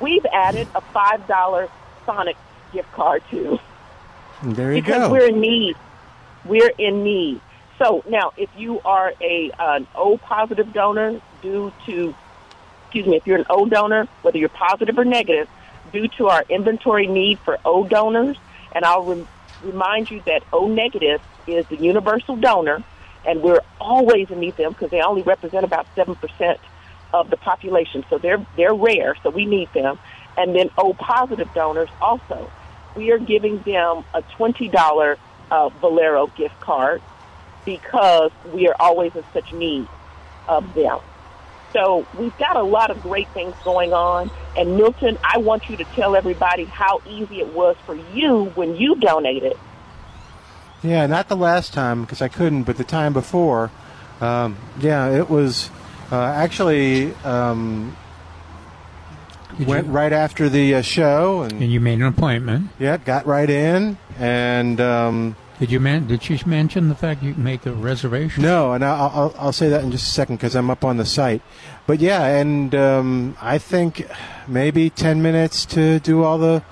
we've added a $5 Sonic gift card too There you because go. we're in need. We're in need. So now, if you are a an O positive donor due to, excuse me, if you're an O donor, whether you're positive or negative, due to our inventory need for O donors, and I'll rem- remind you that O negative is the universal donor, and we're always in need of them because they only represent about seven percent of the population, so they're they're rare, so we need them. And then O positive donors also, we are giving them a twenty dollar uh, Valero gift card because we are always in such need of them. So we've got a lot of great things going on. And Milton, I want you to tell everybody how easy it was for you when you donated. Yeah, not the last time because I couldn't, but the time before. Um, yeah, it was uh, actually um, went right after the uh, show, and, And you made an appointment. yeah, got right in, and um, Did you man- did she mention the fact you can make a reservation? no, and I'll, I'll, I'll say that in just a second because I'm up on the site. But yeah, and um, I think maybe ten minutes to do all the,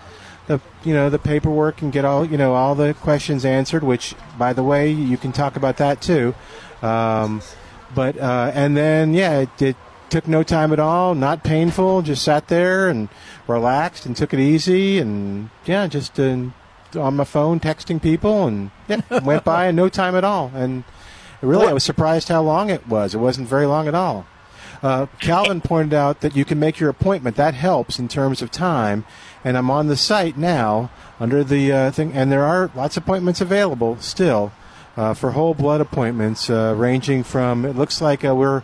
the you know the paperwork and get all you know all the questions answered. Which, by the way, you can talk about that too. Um, but uh, and then yeah, it, it took no time at all, not painful. Just sat there and relaxed and took it easy, and yeah, just uh, on my phone texting people, and yeah, went by in no time at all. And really, I was surprised how long it was. It wasn't very long at all. Uh, Calvin pointed out that you can make your appointment. That helps in terms of time. And I'm on the site now under the uh, thing, and there are lots of appointments available still uh, for whole blood appointments, uh, ranging from it looks like uh, we're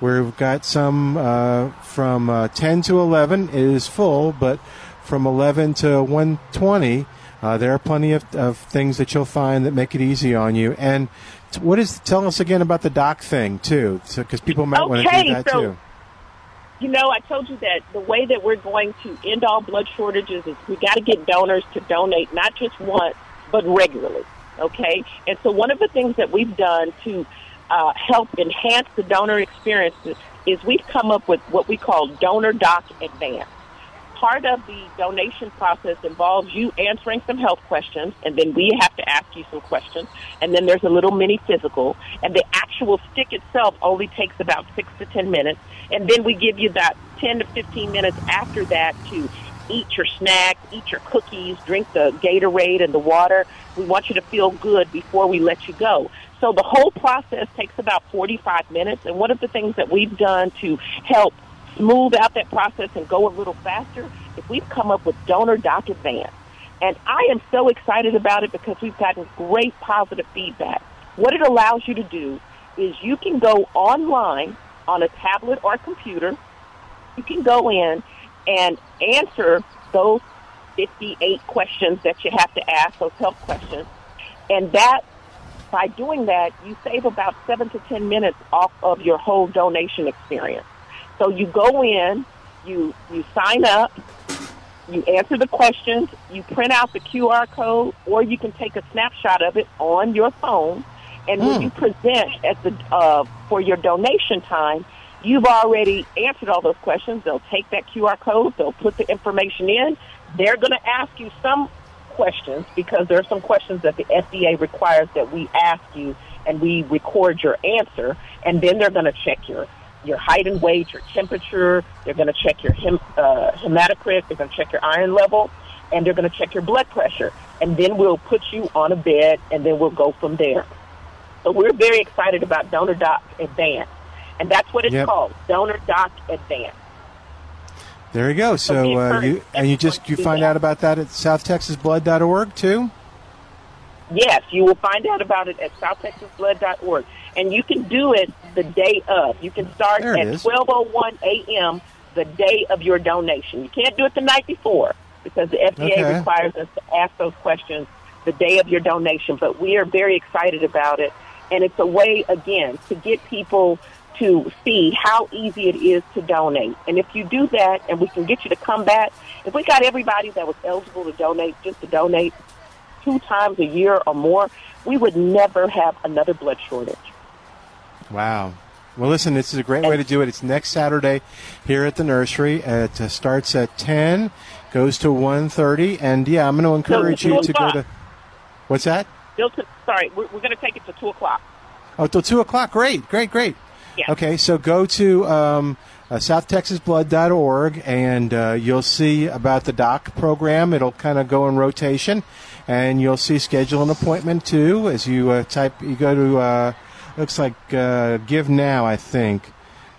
we've got some uh, from uh, 10 to 11 is full, but from 11 to 120. Uh, there are plenty of, of things that you'll find that make it easy on you. And t- what is? Tell us again about the doc thing too, because people might want to do that so- too. You know, I told you that the way that we're going to end all blood shortages is we got to get donors to donate not just once, but regularly. Okay? And so one of the things that we've done to uh, help enhance the donor experience is, we've come up with what we call Donor Doc Advance. Part of the donation process involves you answering some health questions, and then we have to ask you some questions. And then there's a little mini physical, and the actual stick itself only takes about six to ten minutes. And then we give you that 10 to 15 minutes after that to eat your snack, eat your cookies, drink the Gatorade and the water. We want you to feel good before we let you go. So the whole process takes about 45 minutes. And one of the things that we've done to help smooth out that process and go a little faster is we've come up with Donor Doc Advance. And I am so excited about it because we've gotten great positive feedback. What it allows you to do is you can go online on a tablet or a computer. You can go in and answer those 58 questions that you have to ask, those health questions. And that, by doing that, you save about seven to 10 minutes off of your whole donation experience. So you go in, you, you sign up, you answer the questions, you print out the QR code, or you can take a snapshot of it on your phone. And when Hmm. you present at the uh, for your donation time, you've already answered all those questions. They'll take that QR code, they'll put the information in. They're going to ask you some questions because there are some questions that the FDA requires that we ask you, and we record your answer. And then they're going to check your your height and weight, your temperature. They're going to check your hem, uh, hematocrit. They're going to check your iron level, and they're going to check your blood pressure. And then we'll put you on a bed, and then we'll go from there. So we're very excited about Donor Doc Advance, and that's what it's Yep. called, Donor Doc Advance. There you go. So uh, you and you just you find out about that at southtexasblood.org too. Yes, you will find out about it at southtexasblood.org. And you can do it the day of. You can start at 12.01 a.m. the day of your donation. You can't do it the night before because the FDA Okay. requires us to ask those questions the day of your donation. But we are very excited about it. And it's a way, again, to get people to see how easy it is to donate. And if you do that and we can get you to come back, if we got everybody that was eligible to donate just to donate two times a year or more, we would never have another blood shortage. Wow. Well, listen, this is a great way to do it. It's next Saturday here at the nursery. It uh, starts at 10, goes to 1.30. And, yeah, I'm going to encourage No, you to go to... What's that? Sorry, we're, we're going to take it to 2 o'clock. Oh, till 2 o'clock. Great, great, great. Okay, so go to um, uh, southtexasblood.org and uh, you'll see about the doc program. It'll kind of go in rotation, and you'll see schedule an appointment too as you uh, type. You go to uh, looks like uh, Give Now, I think.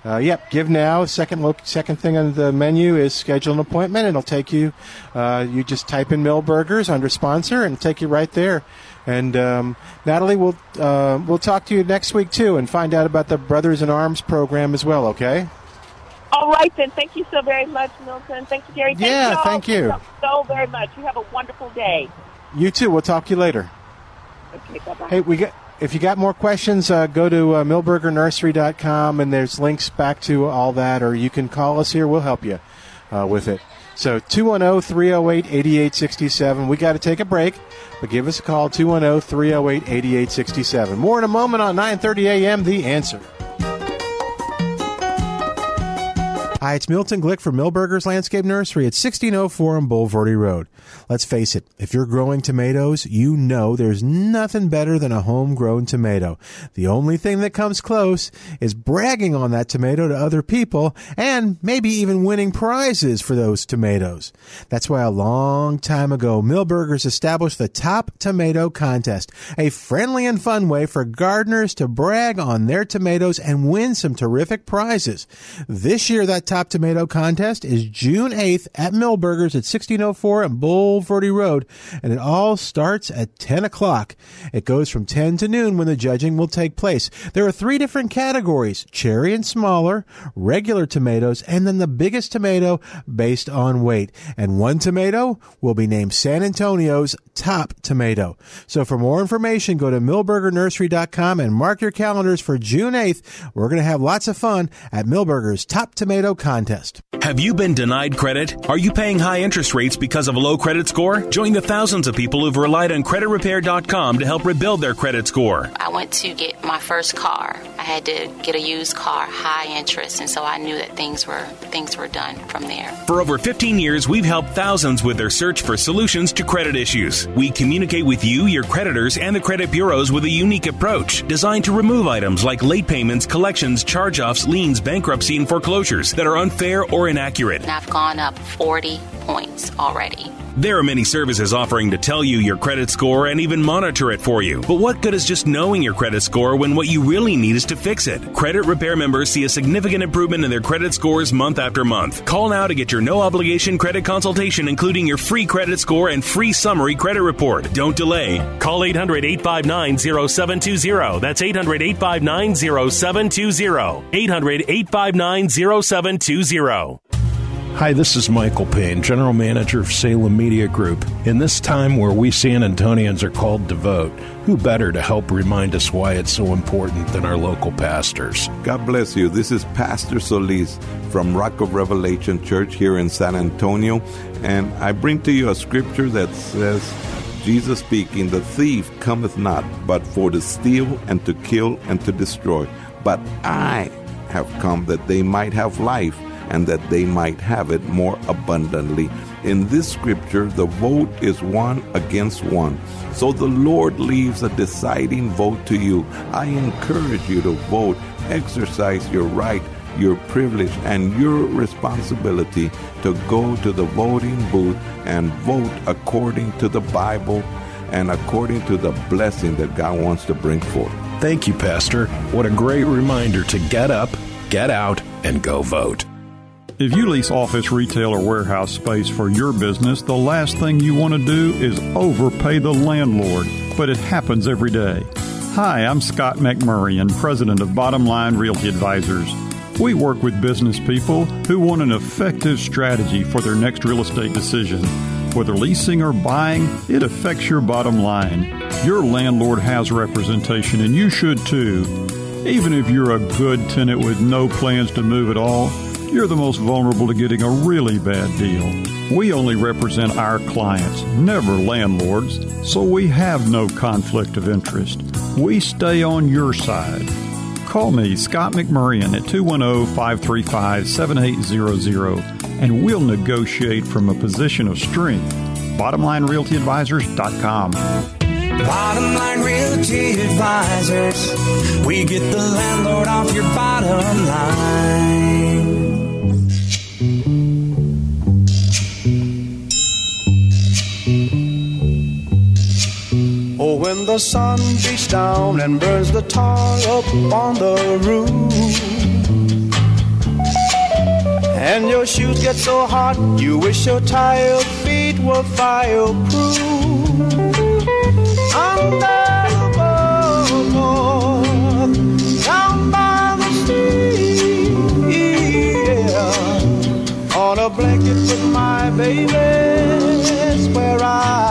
Uh, yep, Give Now. Second look, second thing on the menu is schedule an appointment. And it'll take you. You just type in Milberger's under sponsor and take you right there. And um, Natalie, we'll uh, we'll talk to you next week too, and find out about the Brothers in Arms program as well. Okay? All right, then. Thank you so very much, Milton. Thank you, Gary. Thank Yeah, you thank you. so very much. You have a wonderful day. You too. We'll talk to you later. Okay, bye-bye. Hey, we got. If you got more questions, uh, go to uh, milbergernursery.com and there's links back to all that, or you can call us here. We'll help you uh, with it. So oh, 210 308 8867. We got to take a break, but give us a call 210 308 8867. More in a moment on 9:30 a.m. The Answer. Hi, it's Milton Glick from Milberger's Landscape Nursery at 1604 on Bulverde Road. Let's face it, if you're growing tomatoes, you know there's nothing better than a homegrown tomato. The only thing that comes close is bragging on that tomato to other people and maybe even winning prizes for those tomatoes. That's why a long time ago, Milberger's established the Top Tomato Contest, a friendly and fun way for gardeners to brag on their tomatoes and win some terrific prizes. This year, that Top Tomato Contest is June 8th at Milberger's at 1604 on Bulverde Road, and it all starts at 10 o'clock. It goes from 10 to noon when the judging will take place. There are three different categories cherry and smaller, regular tomatoes, and then the biggest tomato based on weight. And one tomato will be named San Antonio's top tomato. So for more information, go to milbergernursery.com and mark your calendars for June 8th. We're going to have lots of fun at Milberger's Top Tomato Contest. Have you been denied credit? Are you paying high interest rates because of a low credit score? Join the thousands of people who've relied on creditrepair.com to help rebuild their credit score. I went to get my first car. I had to get a used car, high interest, and so I knew that things were things were done from there. For over 15 years, we've helped thousands with their search for solutions to credit issues. We communicate with you, your creditors, and the credit bureaus with a unique approach designed to remove items like late payments, collections, charge offs, liens, bankruptcy, and foreclosures that are unfair or inaccurate. And I've gone up 40 points already. There are many services offering to tell you your credit score and even monitor it for you. But what good is just knowing your credit score when what you really need is to fix it? Credit repair members see a significant improvement in their credit scores month after month. Call now to get your no obligation credit consultation, including your free credit score and free summary credit report. Don't delay. Call 800 859 0720. That's 800 859 0720. 800 859 0720. Hi, this is Michael Payne, General Manager of Salem Media Group. In this time where we San Antonians are called to vote, who better to help remind us why it's so important than our local pastors? God bless you. This is Pastor Solis from Rock of Revelation Church here in San Antonio, and I bring to you a scripture that says, Jesus speaking, the thief cometh not but for to steal and to kill and to destroy. But I have come that they might have life and that they might have it more abundantly. In this scripture, the vote is one against one. So the Lord leaves a deciding vote to you. I encourage you to vote, exercise your right, your privilege, and your responsibility to go to the voting booth and vote according to the Bible and according to the blessing that God wants to bring forth. Thank you, Pastor. What a great reminder to get up, get out, and go vote. If you lease office, retail, or warehouse space for your business, the last thing you want to do is overpay the landlord, but it happens every day. Hi, I'm Scott McMurray, and president of Bottom Line Realty Advisors. We work with business people who want an effective strategy for their next real estate decision. Whether leasing or buying, it affects your bottom line. Your landlord has representation, and you should too. Even if you're a good tenant with no plans to move at all, you're the most vulnerable to getting a really bad deal. We only represent our clients, never landlords, so we have no conflict of interest. We stay on your side. Call me, Scott McMurrian, at 210 535 7800, and we'll negotiate from a position of strength. BottomLineRealtyAdvisors.com. Bottom Line Realty Advisors. We get the landlord off your bottom line. When the sun beats down and burns the tar up on the roof. And your shoes get so hot, you wish your tired feet were fireproof. Under the boardwalk, down by the sea, yeah. On a blanket with my baby, where be.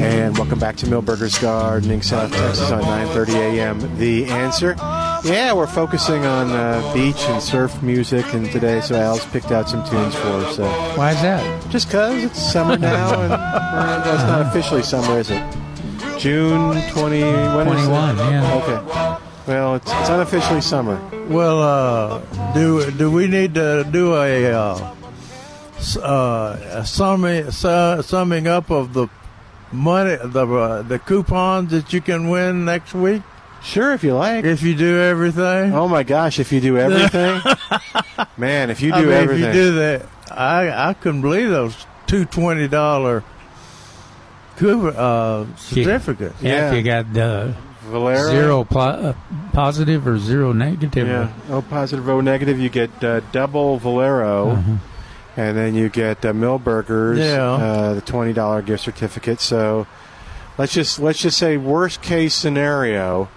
And welcome back to Milberger's Gardening, South Texas on 9:30 a.m. The answer. Yeah, we're focusing on uh, beach and surf music, and today, so Al's picked out some tunes for us. So. Why is that? Just cause it's summer now, and well, it's not officially summer, is it? June 20. When is it? 21, yeah. Okay. Well, it's, it's unofficially summer. Well, uh, do do we need to do a, uh, uh, summing su- summing up of the money the uh, the coupons that you can win next week? Sure, if you like. If you do everything. Oh my gosh, if you do everything, man, if you do I mean, everything, If you do that, I I couldn't believe those two twenty dollar coupon uh, certificates. Yeah, if you got the Valero? zero pl- uh, positive or zero negative. Yeah, O positive, O negative. You get uh, double Valero, Uh-huh. And then you get uh, Milberger's. Yeah. uh, the twenty dollar gift certificate. So let's just let's just say worst case scenario,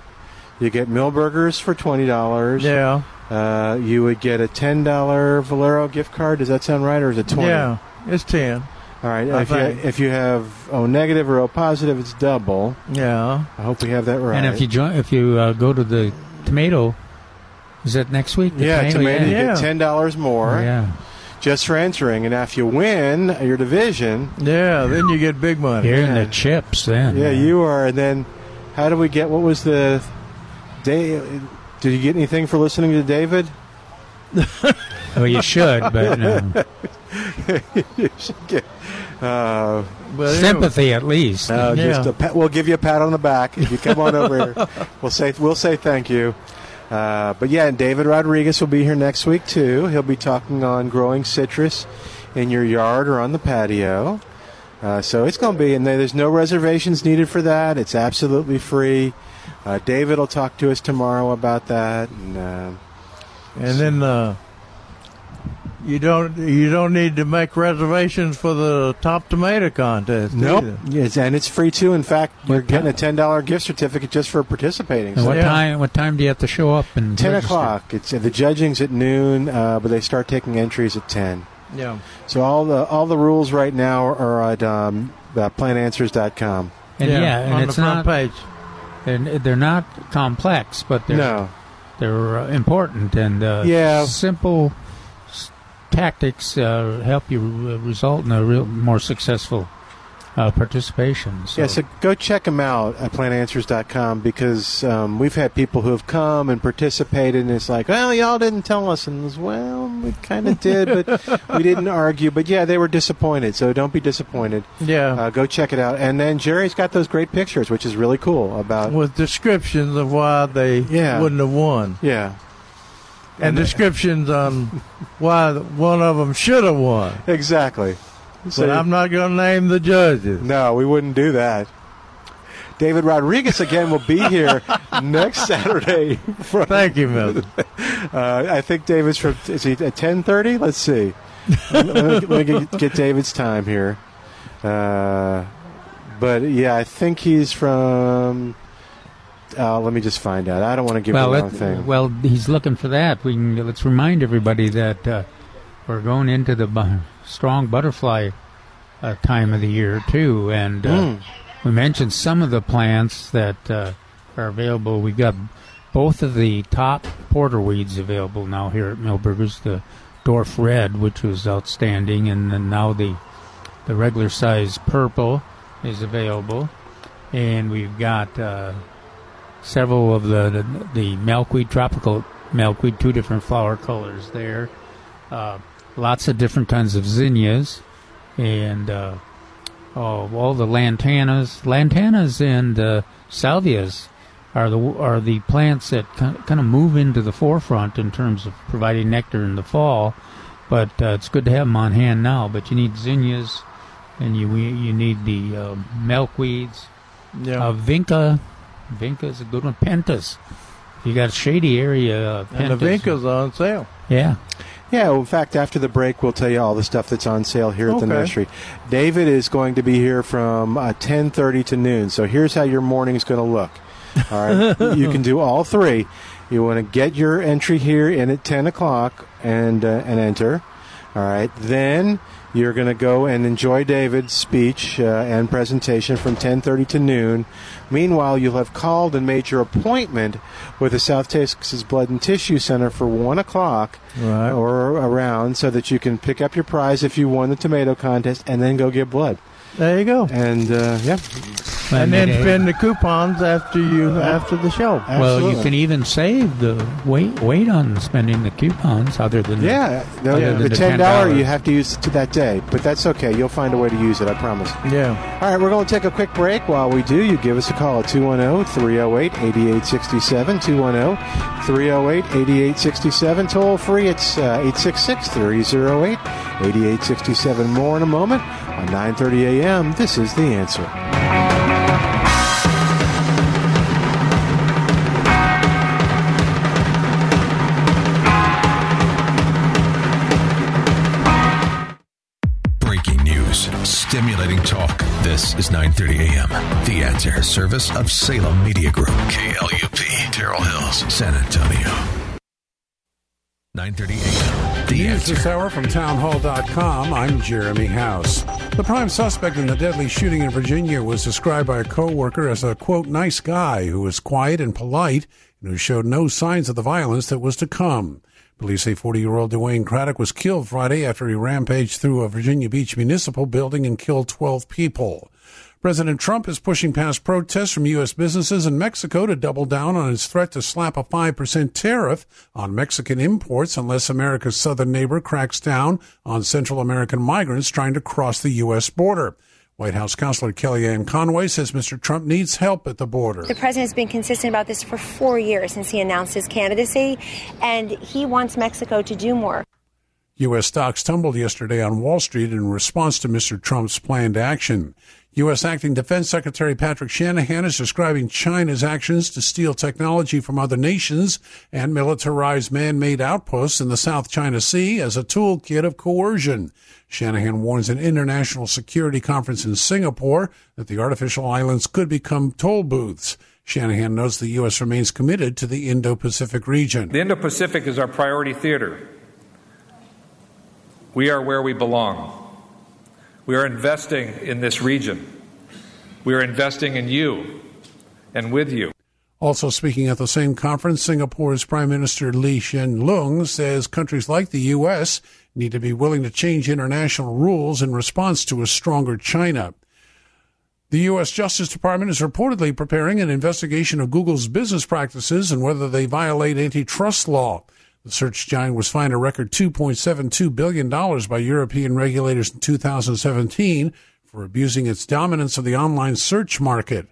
you get Milberger's for twenty dollars. Yeah. Uh, you would get a ten dollar Valero gift card. Does that sound right, or is it twenty? Yeah, it's ten. All right. I if you, if you have O negative or O positive, it's double. Yeah. I hope we have that right. And if you join, if you uh, go to the tomato, is that next week? The yeah, tomato, you yeah. get ten dollars more. Oh, yeah. Just for entering, and if you win your division, yeah, then you get big money. Here in the chips, then. Yeah, you are. And then, how do we get? What was the day? Did you get anything for listening to David? Well, you should, but no. you should get uh, Sympathy, at least. Uh, just a pat, we'll give you a pat on the back if you come on over here. We'll say we'll say thank you. Uh, but yeah, and David Rodriguez will be here next week too. He'll be talking on growing citrus in your yard or on the patio. Uh, so it's going to be, and there's no reservations needed for that. It's absolutely free. Uh, David will talk to us tomorrow about that. And, uh, And then uh, you don't you don't need to make reservations for the top tomato contest. Nope. either. Yes, and it's free too. In fact, you're getting a ten dollar gift certificate just for participating. So- what time? What time do you have to show up? And Ten register? o'clock. It's the judging's at noon, uh, but they start taking entries at ten. Yeah. So all the all the rules right now are at um, uh, plantanswers.com. And yeah, and on it's the front not, page. They're, they're not complex, but they're No. they're uh, important and uh, Yeah. simple s- tactics uh, help you uh, result in a real more successful uh, participation. So. Yeah, so go check them out at plantanswers.com because um, we've had people who have come and participated, and it's like, well, y'all didn't tell us. And it's, well, we kind of did, but we didn't argue. But yeah, they were disappointed, so don't be disappointed. Yeah. Uh, go check it out. And then Jerry's got those great pictures, which is really cool about. With descriptions of why they Yeah. wouldn't have won. Yeah. And descriptions on why one of them should have won. Exactly. But I'm not going to name the judges. No, we wouldn't do that. David Rodriguez again will be here next Saturday. From, Thank you, Milton. Uh, I think David's from. Is he at ten thirty? Let's see. let me, let me get, get David's time here. Uh, but yeah, I think he's from. Uh, let me just find out. I don't want to give well, the wrong thing. well, he's looking for that. We can, let's remind everybody that uh, we're going into the bu- strong butterfly uh, time of the year too, and uh, Mm. we mentioned some of the plants that uh, are available. We've got both of the top porter weeds available now here at Milberger's. The dwarf red, which was outstanding, and then now the the regular size purple is available, and we've got. Several of the, the the milkweed tropical milkweed two different flower colors there. Uh, lots of different kinds of zinnias and uh, oh, all the lantanas. Lantanas and uh, salvias are the are the plants that kind of move into the forefront in terms of providing nectar in the fall but uh, it's good to have them on hand now but you need zinnias and you you need the uh, milkweeds. Yeah. uh, vinca Vinca is a good one. Pentas. You got a shady area, uh, And the Pentas- Vinca's on sale. Yeah. Yeah, well, in fact, after the break, we'll tell you all the stuff that's on sale here at the nursery. David is going to be here from uh, 10.30 to noon. So here's how your morning's going to look. All right, you can do all three. You want to get your entry here in at 10 o'clock and, uh, and enter. All right, then you're going to go and enjoy David's speech uh, and presentation from 10:30 to noon. Meanwhile, you'll have called and made your appointment with the South Texas Blood and Tissue Center for one o'clock Right. or around, so that you can pick up your prize if you won the tomato contest, and then go get blood. There you go. And uh, yeah, And then spend the coupons after you after the show. Well, you can even save the wait wait on spending the coupons other than yeah, the, no, other the than ten dollar $10. you have to use to that day, but that's okay. You'll find a way to use it. I promise. Yeah. All right, we're going to take a quick break. While we do, you give us a call at oh, 210 308 8867. 210 308 8867. Toll free, it's uh, 866 308 8867. More in a moment on 9.30 a.m. This is The Answer. Breaking news, stimulating talk. This is 9:30 a.m. The Answer Service of Salem Media Group, KLUP, Terrell Hills, San Antonio. 9:30 a.m. The News Answer. this hour from townhall.com. I'm Jeremy House. The prime suspect in the deadly shooting in Virginia was described by a coworker as a quote nice guy who was quiet and polite and who showed no signs of the violence that was to come. Police say 40-year-old Dwayne Craddock was killed Friday after he rampaged through a Virginia Beach municipal building and killed 12 people. President Trump is pushing past protests from U.S. businesses in Mexico to double down on his threat to slap a 5% tariff on Mexican imports unless America's southern neighbor cracks down on Central American migrants trying to cross the U.S. border. White House Counselor Kellyanne Conway says Mr. Trump needs help at the border. The president's been consistent about this for four years since he announced his candidacy, and he wants Mexico to do more. U.S. stocks tumbled yesterday on Wall Street in response to Mr. Trump's planned action. U.S. Acting Defense Secretary Patrick Shanahan is describing China's actions to steal technology from other nations and militarize man-made outposts in the South China Sea as a toolkit of coercion. Shanahan warns an international security conference in Singapore that the artificial islands could become toll booths. Shanahan notes the U.S. remains committed to the Indo-Pacific region. The Indo Pacific is our priority theater. We are where we belong. We are investing in this region. We are investing in you and with you. Also speaking at the same conference, Singapore's Prime Minister Lee Hsien Loong says countries like the U.S. need to be willing to change international rules in response to a stronger China. The U.S. Justice Department is reportedly preparing an investigation of Google's business practices and whether they violate antitrust law. The search giant was fined a record $2.72 billion by European regulators in 2017 for abusing its dominance of the online search market.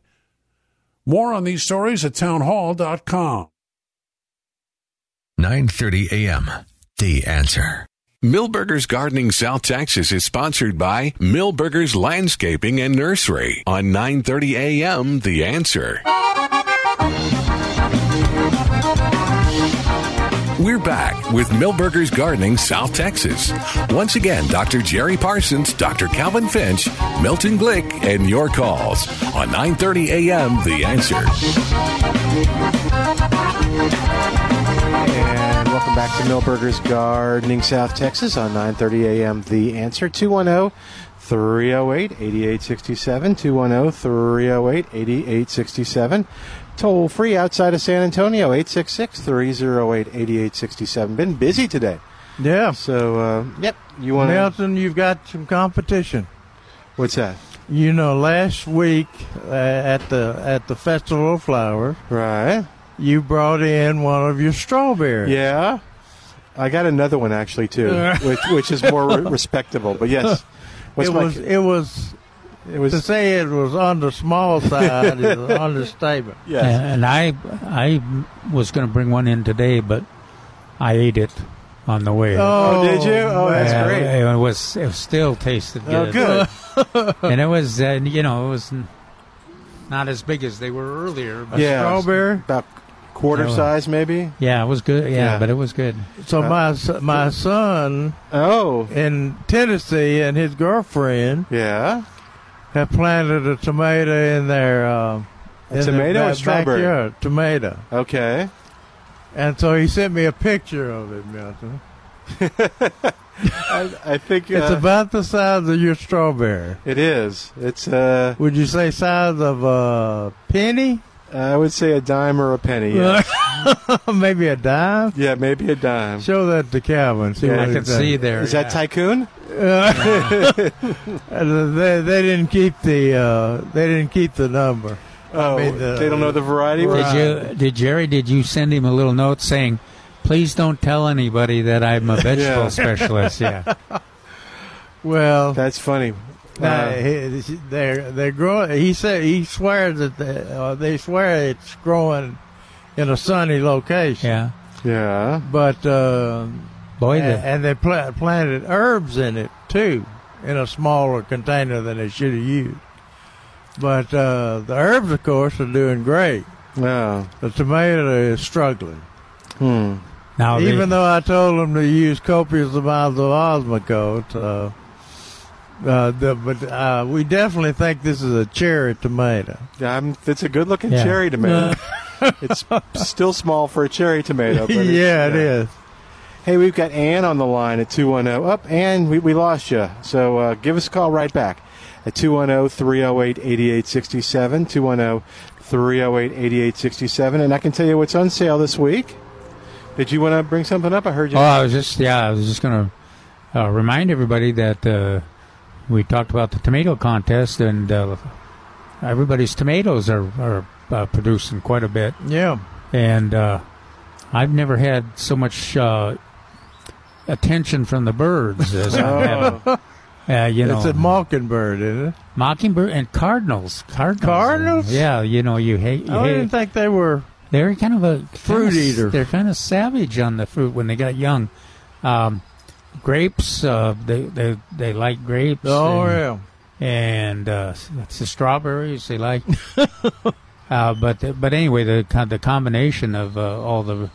More on these stories at townhall.com. 9:30 a.m. The answer. Milberger's Gardening South Texas is sponsored by Milberger's Landscaping and Nursery on 9:30 a.m. The Answer. We're back with Milberger's Gardening South Texas. Once again, Dr. Jerry Parsons, Dr. Calvin Finch, Milton Glick, and your calls on 9:30 a.m. The Answer. And welcome back to Milberger's Gardening South Texas on 9:30 a.m. The Answer 210 308 8867 210 308 8867 toll free outside of San Antonio 866 308 8867 been busy today Yeah. so uh, yep you want to Nelson, you've got some competition. what's that You know, last week uh, at the at the Festival of Flowers, right? You brought in one of your strawberries. yeah I got another one actually too which, which is more re- respectable but yes What's it was it was it was to say it was on the small side is an understatement. Yes. And I, I was going to bring one in today, but I ate it on the way. Oh, did you? Oh, that's Yeah, great. It was. It still tasted good. Oh, good. good. and it was, uh, you know, it was not as big as they were earlier. But yeah about quarter Yeah, well, size maybe Yeah, it was good. Yeah, Yeah. but it was good. So my my son, oh, in Tennessee, and his girlfriend, yeah, have planted a tomato in their uh, A in tomato their strawberry? backyard. Tomato. Okay. And so he sent me a picture of it, Milton. I, I think It's uh, about the size of your strawberry. It is. It's uh. Would you say size of a penny? I would say a dime or a penny. Yeah. maybe a dime. yeah, maybe a dime. Show that to Calvin. See Yeah, what I he can thinks. see there, Is that. Tycoon? Uh, they they didn't keep the uh, they didn't keep the number. Oh, they don't know the variety? Did you? Did Jerry? Did you send him a little note saying, "Please don't tell anybody that I'm a vegetable Yeah. specialist"? Yeah. Well, that's funny. Nah, Uh, he- they're they're growing. He said he swears that they, uh, they swear it's growing in a sunny location. Yeah. Yeah. But uh, Boy, and, and they pla- planted herbs in it too, in a smaller container than they should have used. But uh, the herbs, of course, are doing great. Yeah. The tomato is struggling. Hmm. Now they- Even though I told them to use copious amounts of Osmocote, uh, uh, the, but uh, we definitely think this is a cherry tomato. Yeah, I'm, it's a good looking Yeah. cherry tomato. it's still small for a cherry tomato. But it's- Yeah, it is. Hey, we've got Ann on the line at 210. Up, Ann, we, we lost you. So uh, give us a call right back at 210 308 8867. 210 308 8867. And I can tell you what's on sale this week. Did you want to bring something up? I heard you. Oh, I was just yeah, I was just going to uh, remind everybody that uh, we talked about the tomato contest, and uh, everybody's tomatoes are are uh, producing quite a bit. Yeah, and uh, I've never had so much uh, attention from the birds as I have. Uh, you know, it's a mockingbird, isn't it? mockingbird and cardinals. Cardinals. Cardinals? Yeah, you know, you hate. You I hate didn't think they were. they're kind of a Fruit kinda- eater. They're kind of savage on the fruit when they got young. Um, grapes. Uh, they they they like grapes. Oh, and, and uh, that's the strawberries they like. uh, but but anyway, the the combination of uh, all the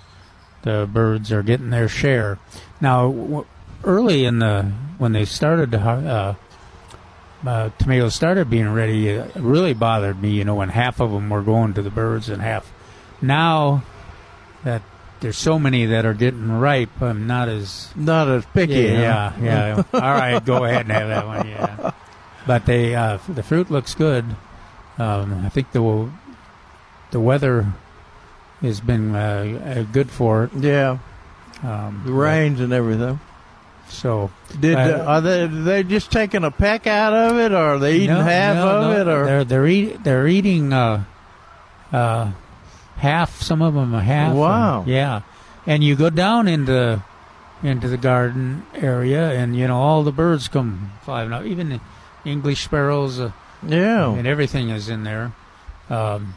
the birds are getting their share. Now, w- early in the when they started to uh, uh, tomatoes started being ready, it really bothered me. You know, when half of them were going to the birds and half. Now that there's so many that are getting ripe, I'm not as not as picky. Yeah, huh? yeah. yeah. All right, go ahead and have that one. Yeah, but they uh, the fruit looks good. Um, I think the the weather has been uh, uh, good for it. Yeah, um, the rains and everything. So Did uh, uh, are they they just taking a peck out of it, or are they eating no, half no, of no, it, or they're they're eat, they're eating uh, uh, half. Some of them a half. Wow. and- yeah, and you go down into into the garden area, and you know all the birds come flying out. Even the English sparrows. Uh, Yeah. and everything is in there. Um,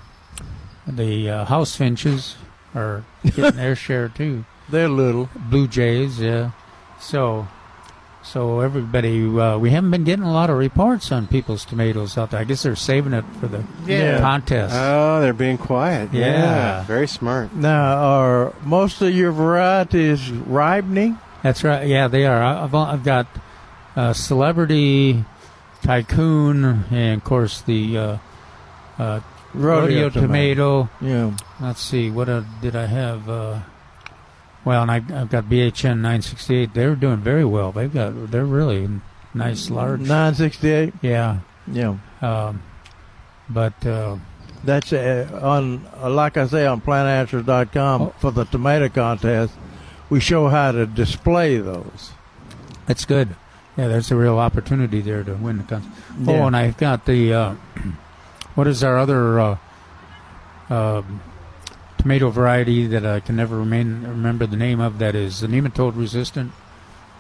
the uh, house finches are getting their share too. They're little blue jays. Yeah. So. So everybody, uh, we haven't been getting a lot of reports on people's tomatoes out there. I guess they're saving it for the Yeah. contest. Oh, they're being quiet. Yeah. very smart. now are most of your varieties ripening? That's right. Yeah, they are. I- I've, I've got uh, Celebrity, Tycoon, and of course the uh, uh, Rodeo Rodeo, tomato. tomato. Yeah. Let's see. What uh, did I have? Well, and I, I've got BHN 968. They're doing very well. They've got. They're really nice, large. Nine sixty eight. Yeah. Yeah. Um, but uh, That's uh, on, uh, like I say, on plantanswers.com Oh. for the tomato contest. We show how to display those. That's good. Yeah, there's a real opportunity there to win the contest. Yeah. Oh, and I've got the uh, what is our other uh, um tomato variety that I can never remain, remember the name of? That is the nematode resistant.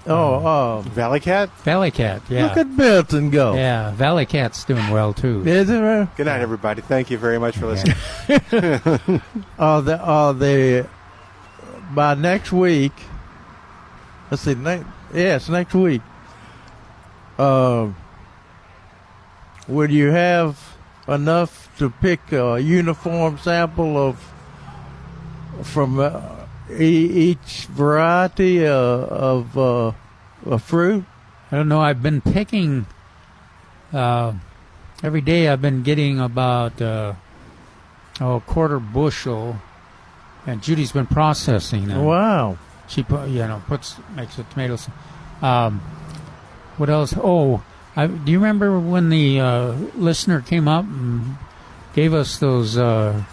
Oh, uh, Valley Cat. Valley Cat. Yeah. Look at Milton go. Yeah, Valley Cat's doing well too. Is it right? Good night, everybody. Thank you very much for listening. Uh, the, uh, the, by next week, let's see, ne- yes, next week, uh, would you have enough to pick a uniform sample of from uh, each variety uh, of uh, a fruit? I don't know. I've been picking uh, every day. I've been getting about uh, oh, a quarter bushel, and Judy's been processing them. Wow. She put, you know puts makes the tomatoes. Um, what else? Oh, I, do you remember when the uh, listener came up and gave us those uh,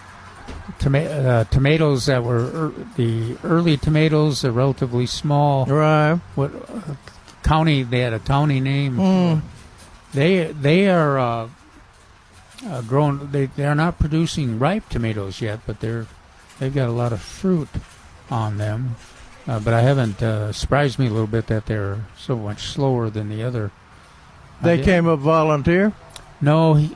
toma- uh, tomatoes that were er- the early tomatoes, are relatively small. Right. What uh, county? They had a county name. Mm. They they are uh, uh, grown. They they are not producing ripe tomatoes yet, but they're they've got a lot of fruit on them. Uh, but I haven't uh, surprised me a little bit that they're so much slower than the other. They came up volunteer? No, he,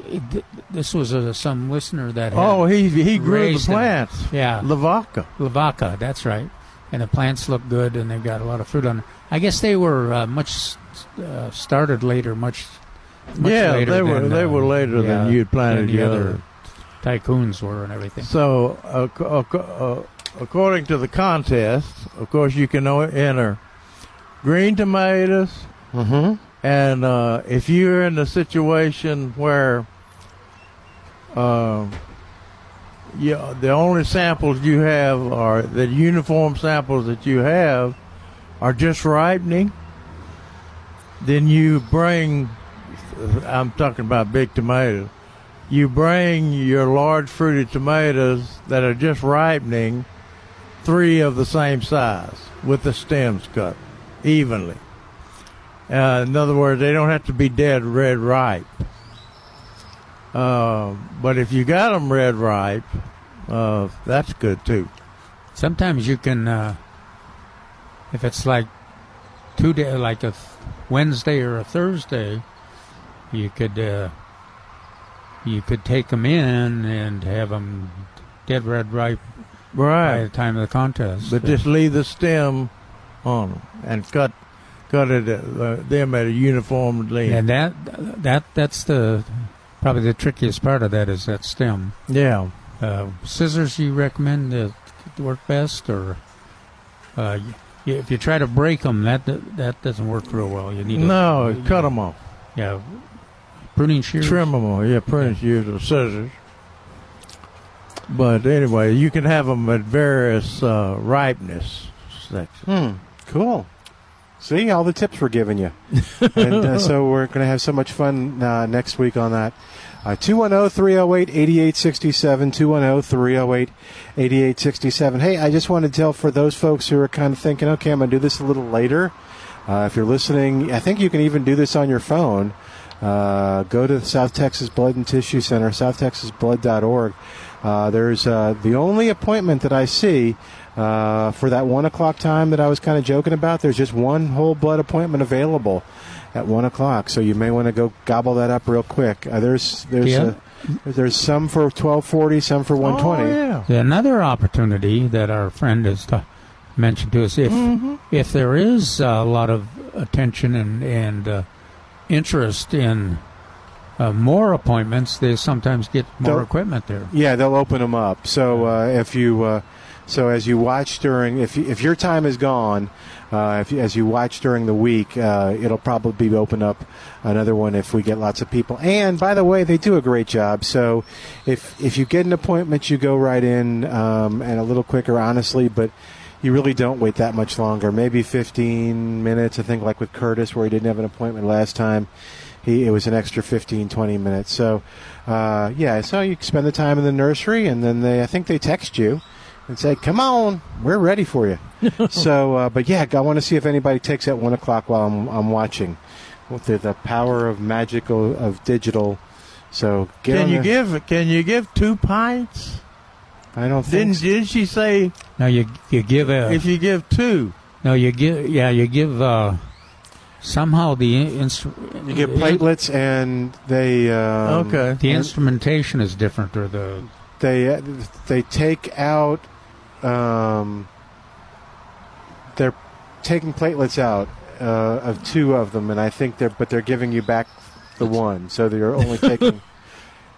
this was uh, some listener that. Had Oh, he he grew the raised them. plants. Yeah, Lavaca. Lavaca, that's right. And the plants look good, and they've got a lot of fruit on. them. I guess they were uh, much uh, started later, much. much Yeah, later they were- than, they uh, were later than you'd planted than the other other. tycoons were and everything. So, uh, co- uh, co- uh, according to the contest, of course, you can o- enter green tomatoes. Mm-hmm. And uh, if you're in a situation where uh, yeah, the only samples you have are the uniform samples that you have are just ripening, then you bring. I'm talking about big tomatoes. You bring your large fruited tomatoes that are just ripening, three of the same size with the stems cut evenly. Uh, in other words, they don't have to be dead red ripe. Uh, but if you got them red ripe, uh, that's good too. Sometimes you can, uh, if it's like two day, like a th- Wednesday or a Thursday, you could uh, you could take them in and have them dead red ripe by the time of the contest. But just leave the stem on 'em and cut cut it uh, them at a uniform length. And that that that's the probably the trickiest part of that is that stem. Yeah. Uh, scissors you recommend to work best, or uh, y- if you try to break them, that that doesn't work real well. You need No, a, them off. Yeah, pruning shears. Trim them off. Yeah, pruning shears or scissors. But anyway, you can have them at various uh, ripeness sections. Hmm. Cool. See, all the tips we're giving you. and uh, so we're going to have so much fun uh, next week on that. Uh, 210 308 8867. 210 308 8867. Hey, I just wanted to tell for those folks who are kind of thinking, okay, I'm going to do this a little later. Uh, if you're listening, I think you can even do this on your phone. Uh, go to the South Texas Blood and Tissue Center, southtexasblood.org. Uh, there's uh, the only appointment that I see uh, for that one o'clock time that I was kind of joking about. There's just one whole blood appointment available at one o'clock, so you may want to go gobble that up real quick. Uh, there's there's Yeah. uh, there's some for twelve forty, some for one twenty. Oh, Yeah, Another opportunity that our friend has ta- mentioned to us, if Mhm. if there is a lot of attention and and uh, interest in uh, more appointments, they sometimes get more They'll- equipment there. Yeah, they'll open them up. So uh, if you, uh, so as you watch during, if if your time is gone, uh, if as you watch during the week, uh, it'll probably open up another one if we get lots of people. And by the way, they do a great job. So if if you get an appointment, you go right in um, and a little quicker, honestly, but. You really don't wait that much longer. Maybe 15 minutes. I think, like with Curtis, where he didn't have an appointment last time, he it was an extra 15, 20 minutes. So, uh, yeah. So you spend the time in the nursery, and then they, I think they text you and say, "Come on, we're ready for you." so, uh, but yeah, I want to see if anybody takes at one o'clock while I'm, I'm watching. With the, the power of magical of digital. So get Can you the- give Can you give two pints? I don't think Didn't so. Didn't she say Now you you give a if you give two? no you give yeah you give uh, somehow the in- instru- You get platelets, and they um, the instrumentation is different or the they uh, they take out um, they're taking platelets out uh, of two of them, and I think they're but they're giving you back the one, so they're only taking.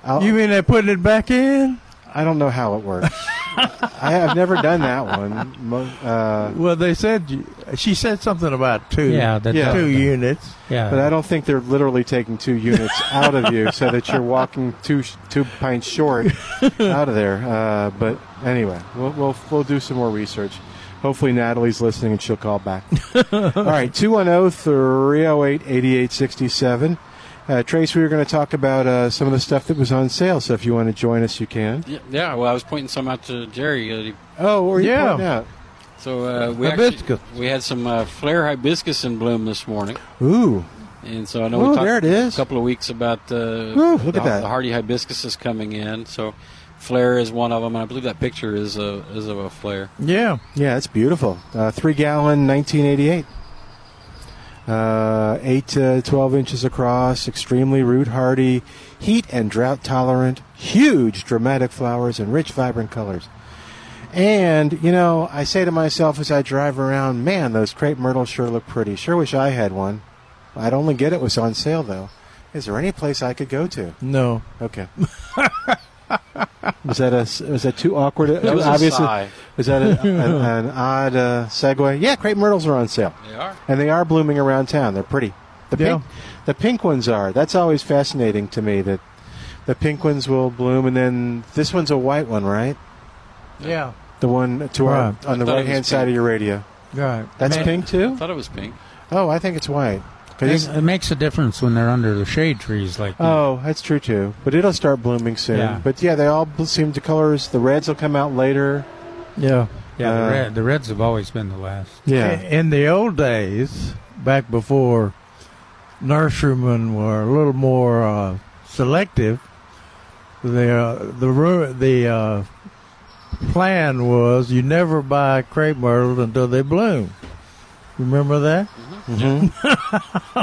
I'll- You mean they're putting it back in? I don't know how it works. I have never done that one. Uh, Well, they said she said something about two. Yeah, that- Yeah. two units. yeah but I don't think they're literally taking two units out of you, so that you're walking two two pints short out of there. Uh, but anyway, we'll, we'll we'll do some more research. Hopefully, Natalie's listening and she'll call back. All right, 210 308 8867. Uh, Trace, we were going to talk about uh, some of the stuff that was on sale, so if you want to join us, you can. Yeah, yeah, well, I was pointing some out to Jerry. Uh, he- Oh, what were you Yeah. out? so uh, we Hibiscus. actually we had some uh, flare hibiscus in bloom this morning, Ooh, and so I know Ooh, we talked there it is. a couple of weeks about uh, Ooh, look the, at that. the hardy hibiscus is coming in. So flare is one of them, and I believe that picture is a is of a flare. Yeah. Yeah, it's beautiful. Uh, three gallon, 1988. Uh, 8 to 12 inches across, extremely root hardy, heat and drought tolerant, huge dramatic flowers, and rich, vibrant colors. And, you know, I say to myself as I drive around, man, those crepe myrtles sure look pretty. Sure wish I had one. I'd only get it was on sale, though. Is there any place I could go to? No. Okay. was that a was that too awkward? That too was a obvious? sigh. Was that a, an, an odd uh, segue? Yeah, crepe myrtles are on sale. They are. and they are blooming around town. They're pretty. The Yeah. pink, the pink ones are. That's always fascinating to me. That the pink ones will bloom, and then this one's a white one, right? Yeah. The one to our on the I thought it right hand side of your radio. Right. That's Man. pink too. I too. thought it was pink. Oh, I think it's white. 'Cause it, it makes a difference when they're under the shade trees like Oh, that's true too. But it'll start blooming soon. Yeah. But yeah, they all bl- seem to colors. The reds will come out later. Yeah. yeah the uh, red the reds have always been the last Yeah. In the old days, back before nurserymen were a little more uh, selective, the uh, the ru- the uh, plan was you never buy crepe myrtles until they bloom. Remember that? Mm-hmm.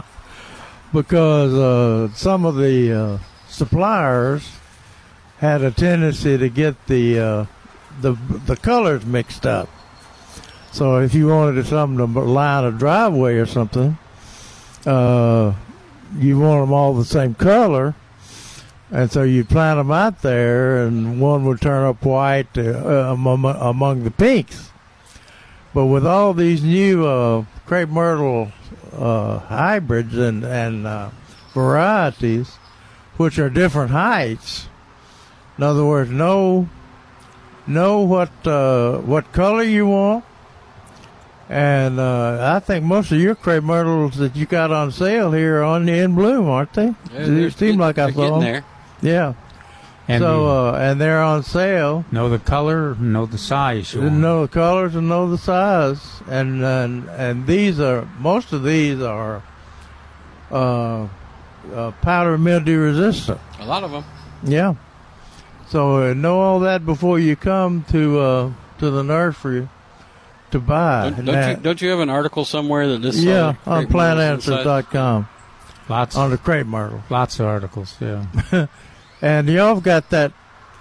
because uh, some of the uh, suppliers had a tendency to get the uh, the the colors mixed up. So if you wanted something to line a driveway or something, uh, you want them all the same color, and so you plant them out there, and one would turn up white uh, among, among the pinks. But with all these new uh, crepe myrtle uh, hybrids and and uh, varieties, which are different heights, in other words, know know what uh, what color you want. And uh, I think most of your crepe myrtles that you got on sale here are on in bloom, aren't they? Yeah, they seem like I saw them. there. Yeah. And so the- uh, and they're on sale. Know the color, know the size. you. Know the colors and know the size, and and and these are most of these are uh, uh, powder mildew resistant. A lot of them. Yeah. So uh, know all that before you come to uh, to the nursery to buy. Don't, don't you don't you have an article somewhere that lists? all yeah, the on crepe plantanswers.com. Lots on the crepe myrtle. Lots of articles. Yeah. and y'all got that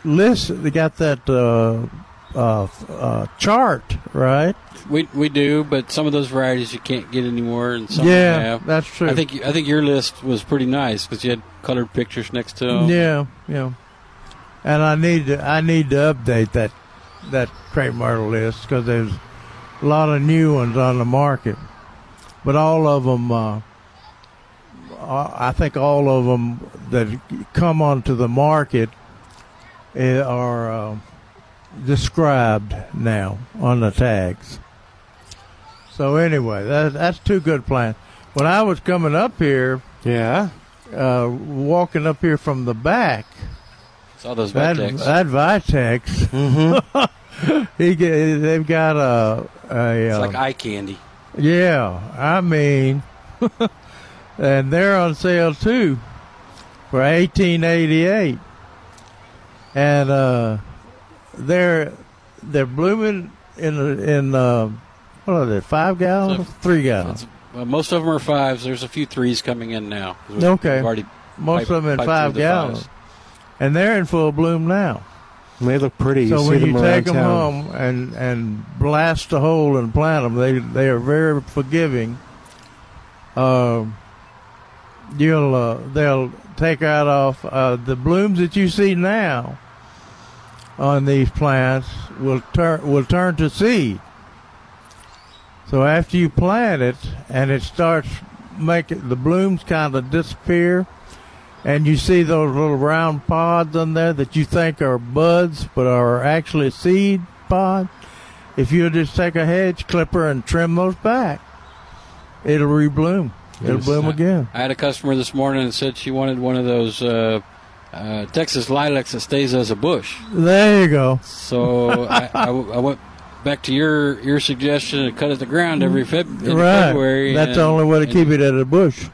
list. They got that uh, uh, uh, chart, right? We we do, but some of those varieties you can't get anymore, and some Yeah, have. that's true. I think I think your list was pretty nice because you had colored pictures next to them. Yeah, yeah. And I need to I need to update that that crepe myrtle list because there's a lot of new ones on the market, but all of them. Uh, I think all of them that come onto the market eh, are uh, described now on the tags. So anyway, that, that's two good plants. When I was coming up here, yeah, uh, walking up here from the back, Saw those that Vitex. that Vitex, he get, they've got a a It's uh, like eye candy. yeah, I mean, and they're on sale too for eighteen eighty eight, and uh, they're they're blooming in in uh, what are they five gallons, three gallons? Well, most of them are fives. There's a few threes coming in now we've- Okay, we've already most piped- of them in five through the gallons, fives. and they're in full bloom now. They look pretty. So you when see you them take them town. home and and blast a hole and plant them, they they are very forgiving. Um, you'll uh, they'll take out off uh, the blooms that you see now on these plants will turn will turn to seed. So after you plant it and it starts making the blooms kind of disappear, and you see those little round pods on there that you think are buds but are actually seed pods. If you just take a hedge clipper and trim those back, it'll rebloom. It'll Yes. bloom again. I had a customer this morning that said she wanted one of those uh, uh, Texas lilacs that stays as a bush. There you go. So I went back to your your suggestion to cut at the ground every Feb- in right. February. That's and- the only way to keep it at a bush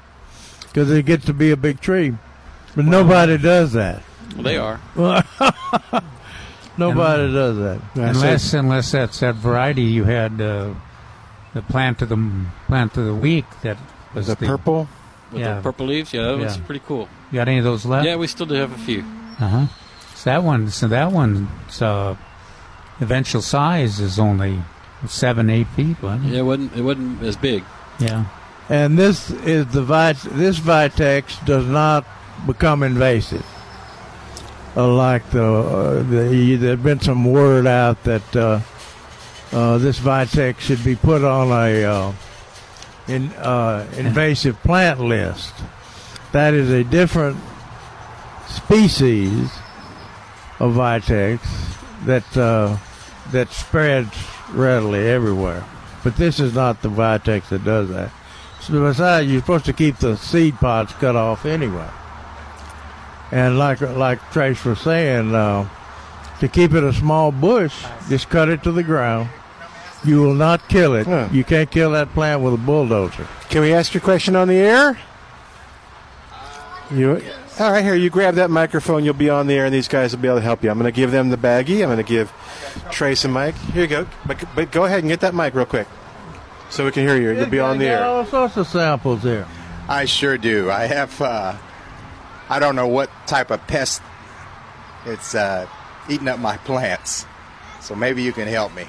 because it gets to be a big tree. But nobody does that. Well, they are. nobody does that. Unless, unless that's that variety you had, uh, the plant of the plant of the week that was The purple? With yeah, the purple leaves, yeah, that was pretty cool. You got any of those left? Yeah, we still do have a few. Uh huh. So that one, so that one's uh, eventual size is only seven, eight feet. Wasn't it? Yeah, it wasn't it wasn't as big. Yeah. And this is the Vit- this Vitex does not become invasive. Uh, like the, uh, the there's been some word out that uh, uh, this Vitex should be put on a uh, in, uh, invasive plant list. That is a different species of Vitex that uh, that spreads readily everywhere. But this is not the Vitex that does that. So besides, you're supposed to keep the seed pods cut off anyway. And like like Trace was saying, uh, to keep it a small bush, just cut it to the ground. You will not kill it. You can't kill that plant with a bulldozer. Can we ask your question on the air? You, all right, here, you grab that microphone, you'll be on the air, and these guys will be able to help you. I'm going to give them the baggie. I'm going to give Trace and Mike. Here you go. But, but go ahead and get that mic real quick so we can hear you. You'll be on the air. all sorts of samples there. I sure do. I have, uh, I don't know what type of pest it's uh, eating up my plants. So maybe you can help me.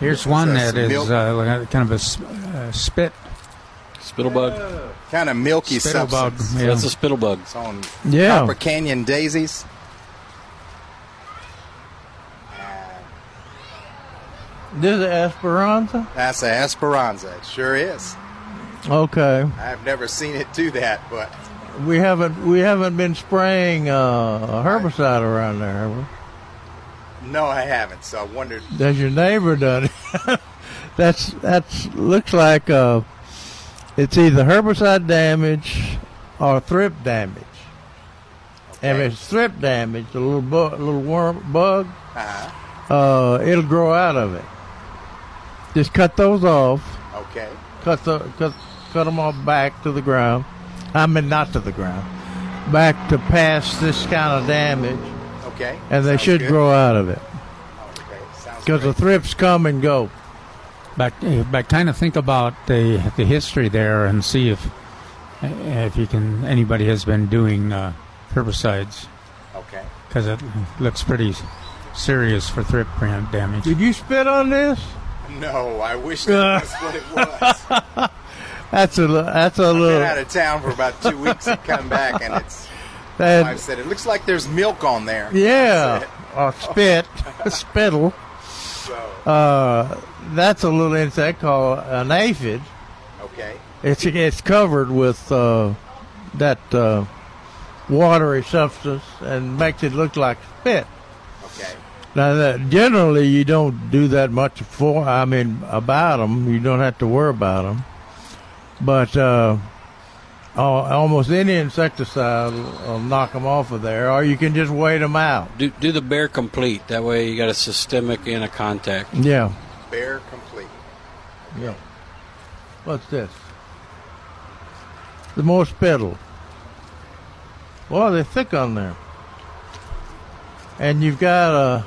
Here's one That's milk. uh, kind of a uh, spit. Spittlebug. Kind of milky Spittlebug, substance. yeah. That's a spittlebug. It's on Yeah. Copper Canyon daisies. This is Esperanza. That's a Esperanza. It sure is. Okay. I've never seen it do that, but We haven't we haven't been spraying uh, herbicide around there. Have we? No, I haven't. So I wondered. Has your neighbor done it? that's that's looks like uh, it's either herbicide damage or thrip damage. And if it's thrip damage, a little bu- little worm bug, Uh-huh. uh, it'll grow out of it. Just cut those off. Okay. Cut the cut cut them off back to the ground. I mean, not to the ground. Back to past this kind of damage, Okay. and they Sounds should good. grow out of it. Okay. Because the thrips come and go. But uh, but kind of think about the the history there and see if if you can anybody has been doing uh, herbicides Okay. because it looks pretty serious for thrip plant damage. Did you spit on this? No, I wish that was what it was. That's a li- that's a I've been out of town for about two weeks and come back, and it's. That- wife said it looks like there's milk on there. Yeah, or spit, spittle. Uh, that's a little insect called an aphid. Okay. It's it's covered with uh, that uh, watery substance and makes it look like spit. Okay. Now, that, generally, you don't do that much for. I mean, about them, you don't have to worry about them. But uh, Oh, almost any insecticide will, will knock them off of there, or you can just wait them out. Do, do the Bayer complete. That way you got a systemic and a contact. Yeah. Bayer complete. Yeah. What's this? The more spittle. Well, they're thick on there. And you've got a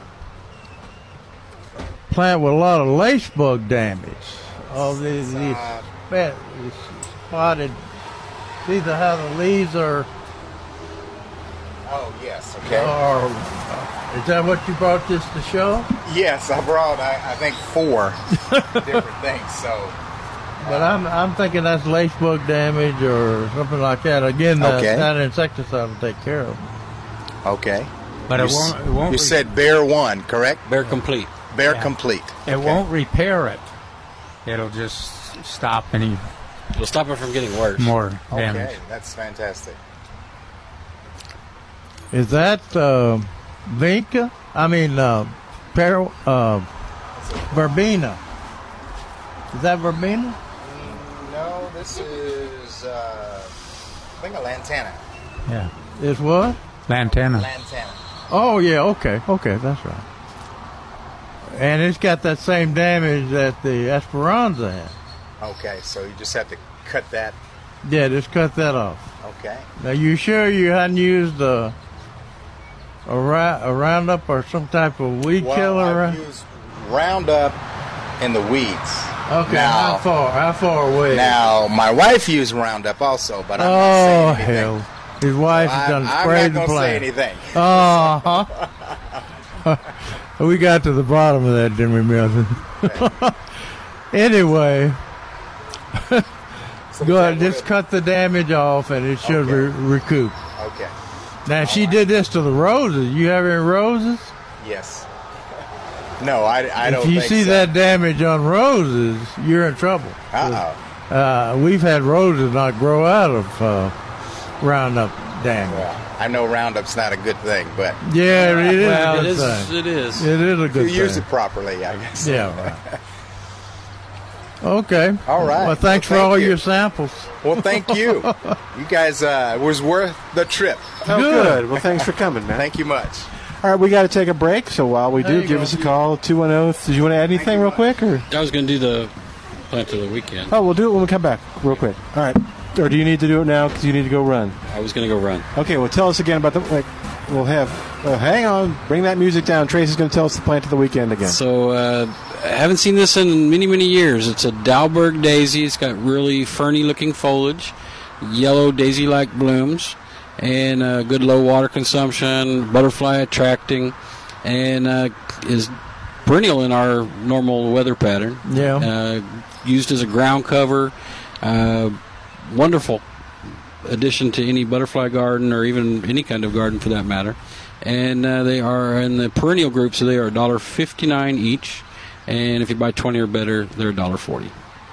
plant with a lot of lace bug damage. All these, these, spat- these spotted. These are how the leaves are. Oh yes. Okay. Are, is that what you brought this to show? Yes, I brought I, I think four different things. So But uh, I'm I'm thinking that's lace bug damage or something like that. Again, that, Okay. that insecticide will take care of. okay. But you, it won't- it won't You re- said Bayer one, correct? Bayer complete. Bayer Yeah. complete. It won't repair it. It'll just stop any It'll stop it from getting worse. more damage. Okay, that's fantastic. Is that uh, Vinca? I mean, uh, Pero, uh, Verbena. Is that Verbena? No, this is uh, I think a lantana. Yeah. Is what? Lantana. Lantana. Oh yeah. Okay. Okay, that's right. And it's got that same damage that the Esperanza had. Okay, so you just have to cut that. Yeah, just cut that off. Okay. Now, you sure you hadn't used a a, ra- a Roundup or some type of weed Well, killer? I've used Roundup in the weeds. Okay, Now- how far? How far away? Now, my wife used Roundup also, but I'm oh not saying anything. hell! His wife has I- done I'm sprayed not the gonna say plant. anything. Uh huh. we got to the bottom of that, didn't we, Milton? anyway, go ahead. Just cut the damage off, and it should re- recoup. Okay. Now, she did this to the roses. You have any roses? Yes. No, I, I don't If you think see so. that damage on roses, you're in trouble. Uh-oh. Uh, we've had roses not grow out of uh, Roundup damage. Well, I know Roundup's not a good thing, but Yeah, it is Well, a it good is- thing. it is. It is a if good you use thing. it properly, I guess. Yeah, right. Okay. All right. Well, thanks for Well, thank all you. your samples. Well, thank you. you guys uh, it was worth the trip. Oh, good. Well, thanks for coming, man. Thank you much. All right, we got to take a break. So while we There do, give go. us a call 210. Did you want to add anything real quick, or? I was going to do the plant of the weekend. Oh, we'll do it when we come back, real quick. All right. Or do you need to do it now because you need to go run? I was going to go run. Okay. Well, tell us again about the. Like, we'll have. Uh, hang on. Bring that music down. Tracy's going to tell us the plant of the weekend again. So uh, I haven't seen this in many, many years. It's a Dahlberg daisy. It's got really ferny-looking foliage, yellow daisy-like blooms, and uh, good low water consumption, butterfly attracting, and uh, is perennial in our normal weather pattern. Yeah. Uh, used as a ground cover. Uh, wonderful addition to any butterfly garden or even any kind of garden for that matter. And uh, they are in the perennial group, so they are $1.59 each. And if you buy 20 or better, they're $1.40.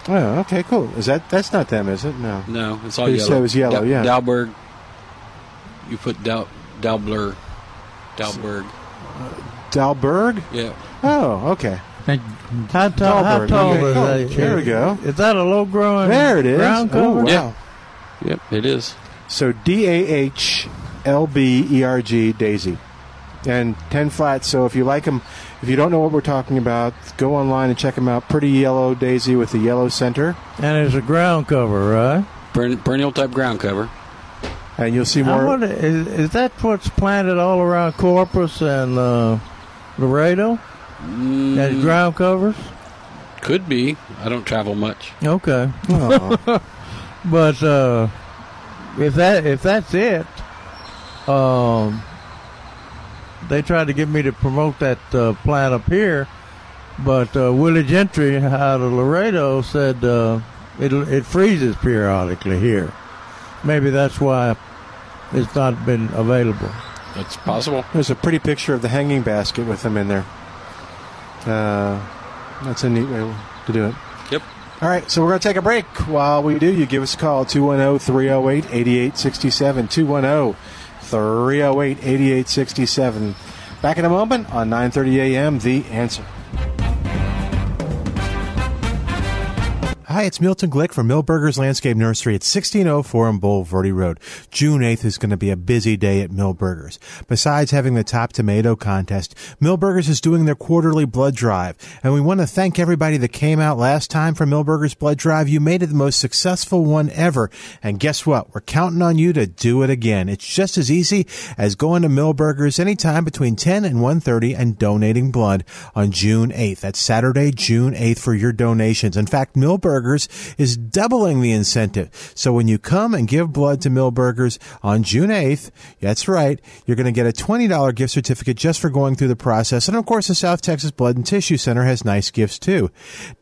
Oh, okay, cool. Is that that's not them, is it? No. No, it's all You yellow. said it was yellow, Dal- yeah. Dahlberg. You put Dal Dalblur, Dahlberg. Dahlberg? Yeah. Oh, okay. Thank How tall? How tall okay. is Oh, that? there we go. Is that a low growing? There it is. Ground Oh, wow. Yep. Yep, it is. So D A H L B E R G Daisy, and ten flats. So if you like them, if you don't know what we're talking about, go online and check them out. Pretty yellow daisy with the yellow center, And it's a ground cover, right? Peren- perennial type ground cover. and you'll see I more. wonder, is, is that what's planted all around Corpus and uh, Laredo? Mm, As ground covers? Could be. I don't travel much. Okay. Oh. but uh, if that if that's it, um, they tried to get me to promote that uh, plant up here, but uh, Willie Gentry out of Laredo said uh, it it freezes periodically here. Maybe that's why it's not been available. That's possible. There's a pretty picture of the hanging basket with them in there. Uh, that's a neat way to do it. Yep. All right, so we're going to take a break. While we do, you give us a call 210 308 8867. 210 308 8867. Back in a moment on 9:30 a.m. The Answer. Hi, it's Milton Glick from Milberger's Landscape Nursery at 1604 on Bulverde Road. June 8th is going to be a busy day at Milberger's. Besides having the top tomato contest, Milberger's is doing their quarterly blood drive, and we want to thank everybody that came out last time for Milberger's blood drive. You made it the most successful one ever, and guess what? We're counting on you to do it again. It's just as easy as going to Milberger's anytime between 10 and 1:30 and donating blood on June 8th. That's Saturday, June 8th for your donations. In fact, Milberger's is doubling the incentive. So when you come and give blood to Milberger's on June 8th, that's right, you're going to get a $20 gift certificate just for going through the process. And of course, the South Texas Blood and Tissue Center has nice gifts too.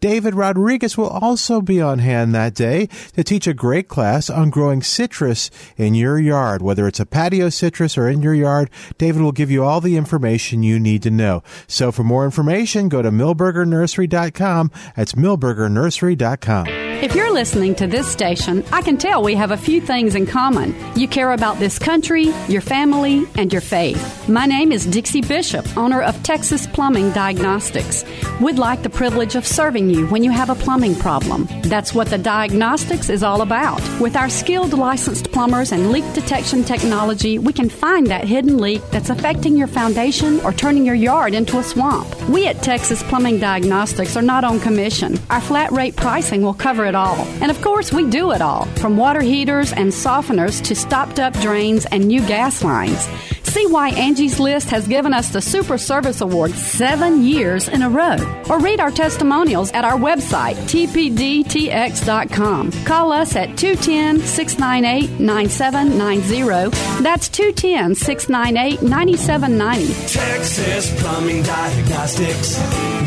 David Rodriguez will also be on hand that day to teach a great class on growing citrus in your yard. Whether it's a patio citrus or in your yard, David will give you all the information you need to know. So for more information, go to milbergernursery.com. That's milbergernursery.com. 자. If you're listening to this station, I can tell we have a few things in common. You care about this country, your family, and your faith. My name is Dixie Bishop, owner of Texas Plumbing Diagnostics. We'd like the privilege of serving you when you have a plumbing problem. That's what the diagnostics is all about. With our skilled licensed plumbers and leak detection technology, we can find that hidden leak that's affecting your foundation or turning your yard into a swamp. We at Texas Plumbing Diagnostics are not on commission. Our flat rate pricing will cover it all. And of course, we do it all from water heaters and softeners to stopped up drains and new gas lines. See why Angie's List has given us the Super Service Award seven years in a row. Or read our testimonials at our website, tpdtx.com. Call us at 210 698 9790. That's 210 698 9790. Texas Plumbing Diagnostics.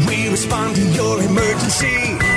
We respond to your emergency.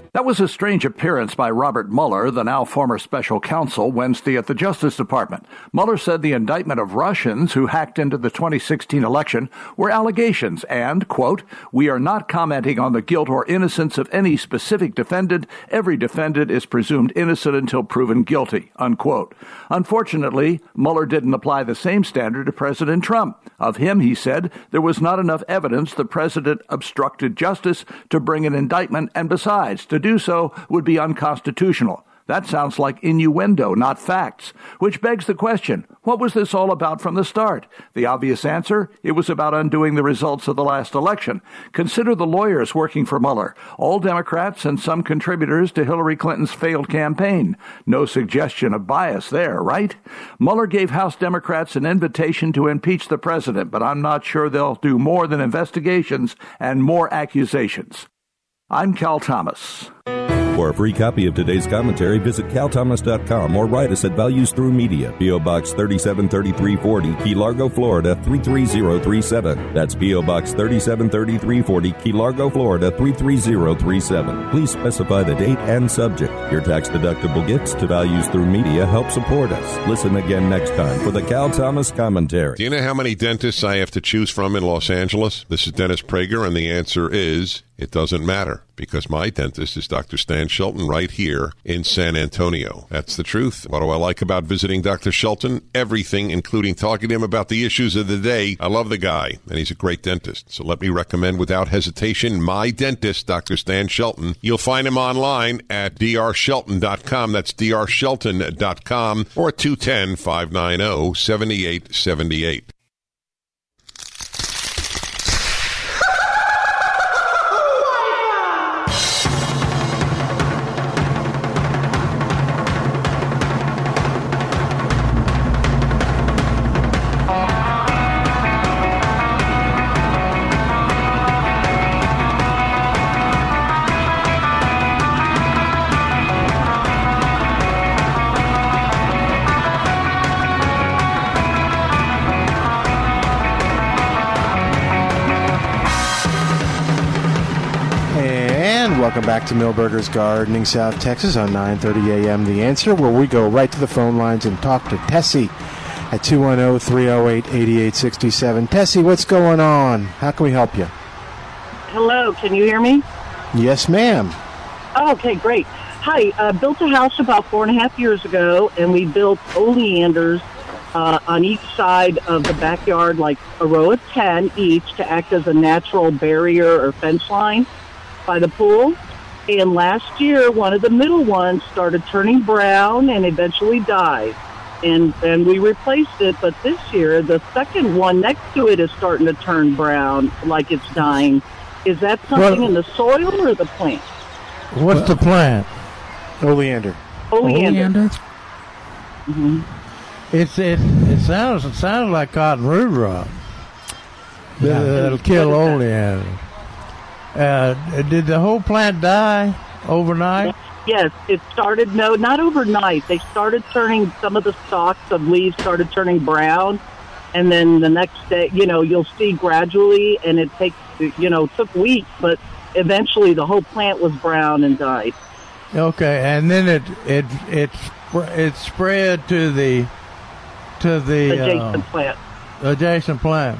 That was a strange appearance by Robert Mueller, the now former special counsel, Wednesday at the Justice Department. Mueller said the indictment of Russians who hacked into the 2016 election were allegations and, quote, we are not commenting on the guilt or innocence of any specific defendant. Every defendant is presumed innocent until proven guilty, unquote. Unfortunately, Mueller didn't apply the same standard to President Trump. Of him, he said, there was not enough evidence the president obstructed justice to bring an indictment, and besides, to do so would be unconstitutional. That sounds like innuendo, not facts. Which begs the question what was this all about from the start? The obvious answer it was about undoing the results of the last election. Consider the lawyers working for Mueller, all Democrats and some contributors to Hillary Clinton's failed campaign. No suggestion of bias there, right? Mueller gave House Democrats an invitation to impeach the president, but I'm not sure they'll do more than investigations and more accusations. I'm Cal Thomas. For a free copy of today's commentary, visit calthomas.com or write us at Values Through Media, P.O. Box 373340, Key Largo, Florida 33037. That's P.O. Box 373340, Key Largo, Florida 33037. Please specify the date and subject. Your tax deductible gifts to Values Through Media help support us. Listen again next time for the Cal Thomas Commentary. Do you know how many dentists I have to choose from in Los Angeles? This is Dennis Prager, and the answer is it doesn't matter because my dentist is Dr. Stan Shelton right here in San Antonio. That's the truth. What do I like about visiting Dr. Shelton? Everything, including talking to him about the issues of the day. I love the guy, and he's a great dentist. So let me recommend without hesitation my dentist, Dr. Stan Shelton. You'll find him online at drshelton.com. That's drshelton.com or 210 590 7878. To Milberger's Gardening, South Texas on 9:30 a.m. The Answer, where we go right to the phone lines and talk to Tessie at 210-308-8867. Tessie, what's going on? How can we help you? Hello, can you hear me? Yes, ma'am. Oh, okay, great. Hi, uh, built a house about four and a half years ago, and we built oleanders uh, on each side of the backyard, like a row of 10 each, to act as a natural barrier or fence line by the pool. And last year, one of the middle ones started turning brown and eventually died. And and we replaced it, but this year the second one next to it is starting to turn brown, like it's dying. Is that something Well- in the soil or the plant? What's the plant? Oleander. Oleander. Mm hmm. It's it. It sounds it sounds like cotton root rot. Yeah. That'll kill oleander. Uh, did the whole plant die overnight? Yes, it started. No, not overnight. They started turning some of the stalks of leaves started turning brown, and then the next day, you know, you'll see gradually, and it takes, you know, took weeks, but eventually the whole plant was brown and died. Okay, and then it it it it spread to the to the Adjacent uh, plant. adjacent plant.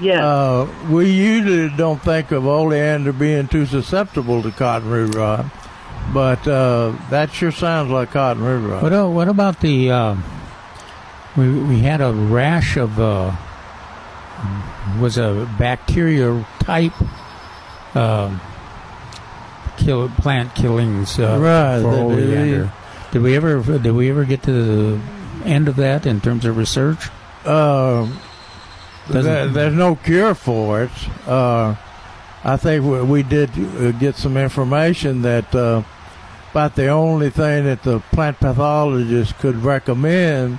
Yeah. Uh, we usually don't think of oleander being too susceptible to cotton root rot, but uh, that sure sounds like cotton root rot. What, uh, what about the? Uh, we we had a rash of uh, was a bacteria type uh, kill plant killings uh, Right, for the- oleander. Did we ever did we ever get to the end of that in terms of research? Uh, Doesn't- there, there's no cure for it. Uh, I think we, we did uh, get some information that uh, about the only thing that the plant pathologist could recommend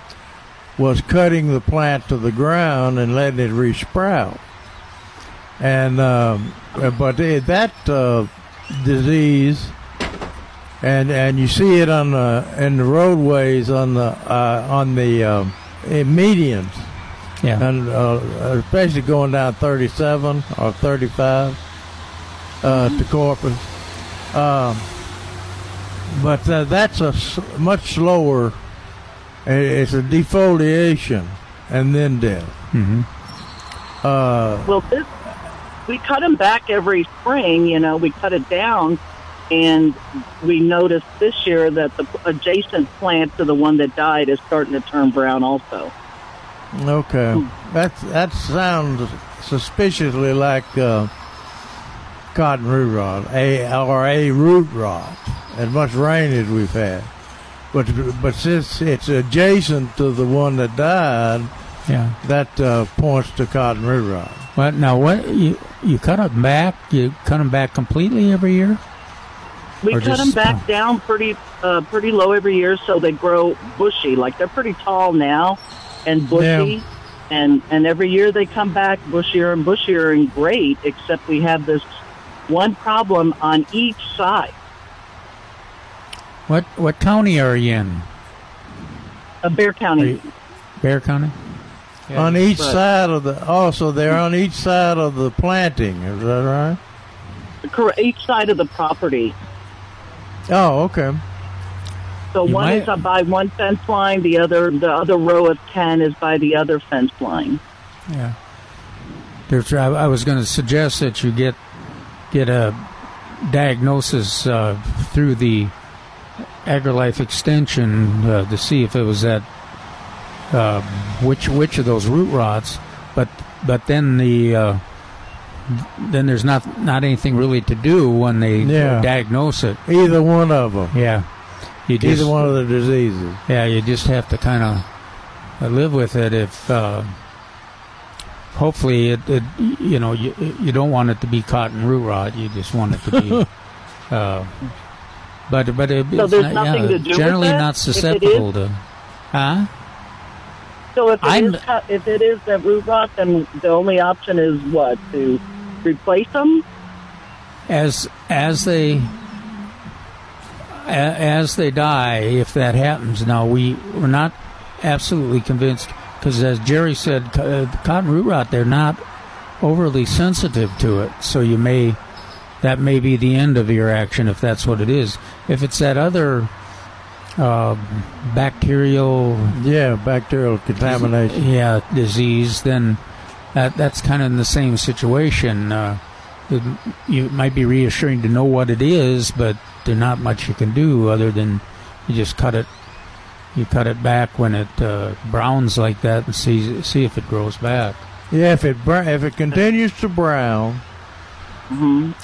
was cutting the plant to the ground and letting it resprout. And um, but it, that uh, disease, and and you see it on the in the roadways on the uh, on the um, eh, medians. Yeah. And uh, especially going down 37 or 35 uh, to Corpus. Um, but uh, that's a s- much slower. It's a defoliation and then death. Mm-hmm. Uh, Well, this we cut them back every spring. You know, we cut it down, and we noticed this year that the adjacent plant to the one that died is starting to turn brown also. Okay, that that sounds suspiciously like uh, cotton root rot, a or a root rot. As much rain as we've had, but but since it's adjacent to the one that died, Yeah. that uh, points to cotton root rot. What now? What you you cut them back? You cut them back completely every year? We Or cut them just- back down pretty uh, pretty low every year, so they grow bushy. Like they're pretty tall now and bushy, Yeah. and and every year they come back bushier and bushier and great. Except we have this one problem on each side. What what county are you in? Uh, Bexar County. Bexar County. on each Right. side of the. Also, they're on each side of the planting. Is that right? Correct. Each side of the property. Oh, okay. So You one might- is up by one fence line. The other, the other row of ten is by the other fence line. Yeah. There's, I, I was going to suggest that you get get a diagnosis uh, through the AgriLife extension uh, to see if it was that uh, which which of those root rots, but but then the uh, then there's not not anything really to do when they Yeah. diagnose it. Either one of them. Yeah, you just, Either one of the diseases. yeah, you just have to kind of live with it. If uh, hopefully it, it, you know, you you don't want it to be cotton root rot. You just want it to be. uh, but but it, So it's there's not, nothing yeah, to do generally that? not If it is? susceptible to. Huh? So if it I'm- is cut- if it is that root rot, then the only option is what to replace them. as as they a, as they die if that happens. Now we we're not absolutely convinced because as jerry said uh, cotton root rot they're not overly sensitive to it. So you may that may be the end of your action if that's what it is. If it's that other uh, bacterial Yeah, bacterial contamination. yeah disease then that that's kind of in the same situation. Uh, it, you might be reassuring to know what it is but there's not much you can do other than you just cut it you cut it back when it uh, browns like that and see see if it grows back Yeah, if it br- if it continues to brown,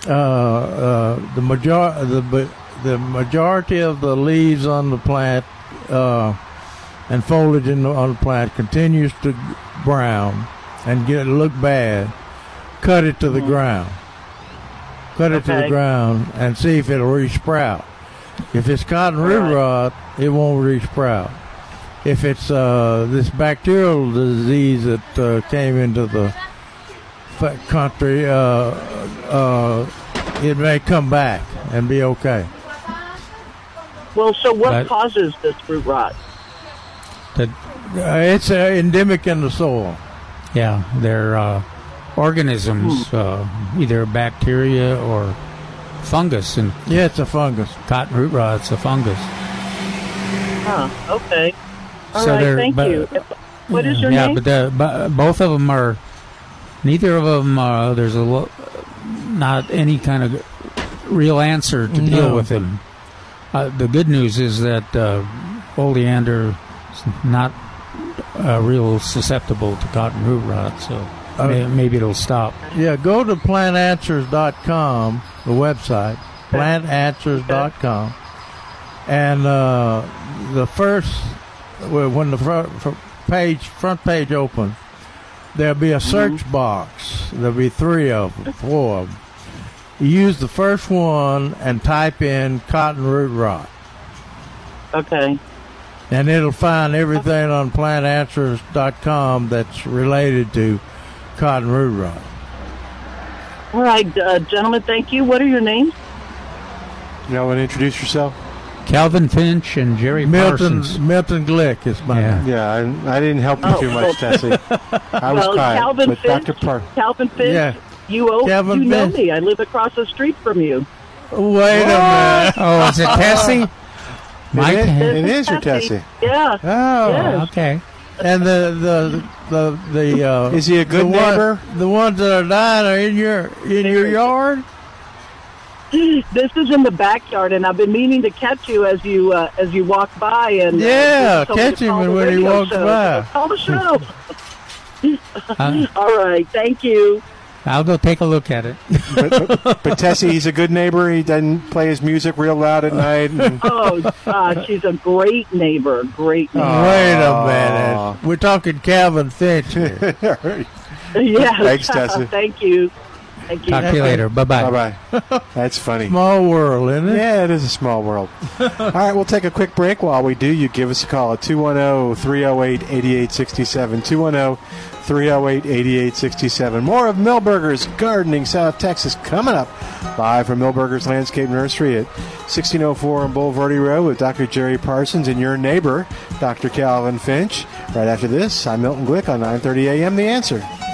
uh, uh, the major the the majority of the leaves on the plant uh, and foliage in the, on the plant continues to brown and get look bad. Cut it to the ground. Cut it to the ground and see if it'll resprout. If it's cotton root Right. rot, it won't resprout. If it's uh, this bacterial disease that uh, came into the country, uh, uh, it may come back and be okay. Well, so what Right. causes this root rot? that Uh, it's uh, endemic in the soil. yeah they're uh, organisms uh, either bacteria or fungus and Yeah, it's a fungus. cotton root rot it's a fungus Huh. Okay. All So right. Thank but- you. What is your yeah, name? but but both of them are. Neither of them. Uh, there's a lo- not any kind of real answer to deal with them. Uh, the good news is that uh, oleander is not uh, real susceptible to cotton root rot, so Uh, may, maybe it'll stop. Yeah, go to plantanswers.com, the website, plantanswers.com, and uh, the first, when the front, fr- page, front page opens, there'll be a search box. There'll be three of them, four of them. You use the first one and type in cotton root rot, Okay. and it'll find everything on plantanswers.com that's related to cotton root rot. All right, uh, gentlemen. Thank you. What are your names? You know, want to introduce yourself? Calvin Finch and Jerry Milton Parsons. Milton Glick is my Yeah. name. Yeah, I, I didn't help you Oh, too much, Tessie. I was well, quiet, Calvin but Finch. Dr. Park. Calvin Finch. Yeah. You owe, Calvin you know me. I live across the street from you. Wait a minute. Oh, is it Tessie? My It is, Te- it is your Tessie. Yeah. Oh, Yes. okay. And the the the the uh, Is he a good the one- neighbor? the ones that are dying are in your in your yard. This is in the backyard, and I've been meaning to catch you as you uh, as you walk by. And uh, Yeah, you told me to catch him call the when he walks show. by. Call the show. Uh, All right, thank you. I'll go take a look at it. but, but, but Tessie, he's a good neighbor. He doesn't play his music real loud at night. And, Oh, uh, she's a great neighbor. Great neighbor. Wait a minute. We're talking Calvin Finch. here. yeah. Thanks, Tessie. Thank you. Thank you. Talk to you later. Bye bye. Bye bye. That's funny. Small world, isn't it? Yeah, it is a small world. All right, we'll take a quick break. While we do, you give us a call at 210 308 8867. 210 308 8867. More of Milberger's Gardening South Texas coming up live from Milberger's Landscape Nursery at 1604 on Bulverde Road with Dr. Jerry Parsons and your neighbor, Dr. Calvin Finch. Right after this, I'm Milton Glick on 9:30 a.m. The Answer.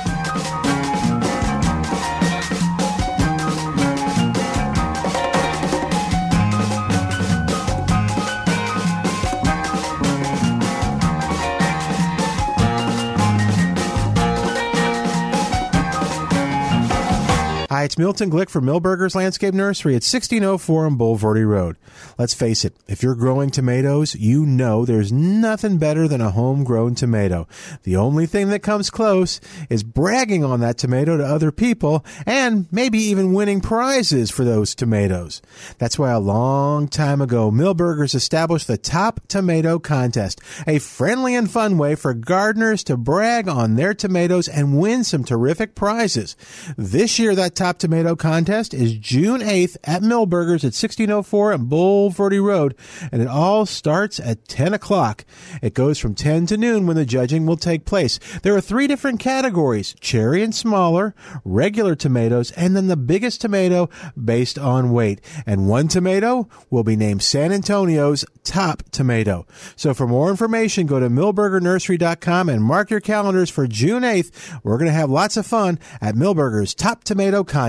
Hi, it's Milton Glick from Milberger's Landscape Nursery at 1604 on Bulverde Road. Let's face it, if you're growing tomatoes, you know there's nothing better than a homegrown tomato. The only thing that comes close is bragging on that tomato to other people and maybe even winning prizes for those tomatoes. That's why a long time ago, Milberger's established the Top Tomato Contest, a friendly and fun way for gardeners to brag on their tomatoes and win some terrific prizes. This year, that Top Tomato Contest is June 8th at Milberger's at 1604 on Bulverde Road, and it all starts at 10 o'clock. It goes from 10 to noon when the judging will take place. There are three different categories cherry and smaller, regular tomatoes, and then the biggest tomato based on weight. And one tomato will be named San Antonio's top tomato. So for more information, go to milbergernursery.com and mark your calendars for June 8th. We're going to have lots of fun at Milberger's Top Tomato Contest.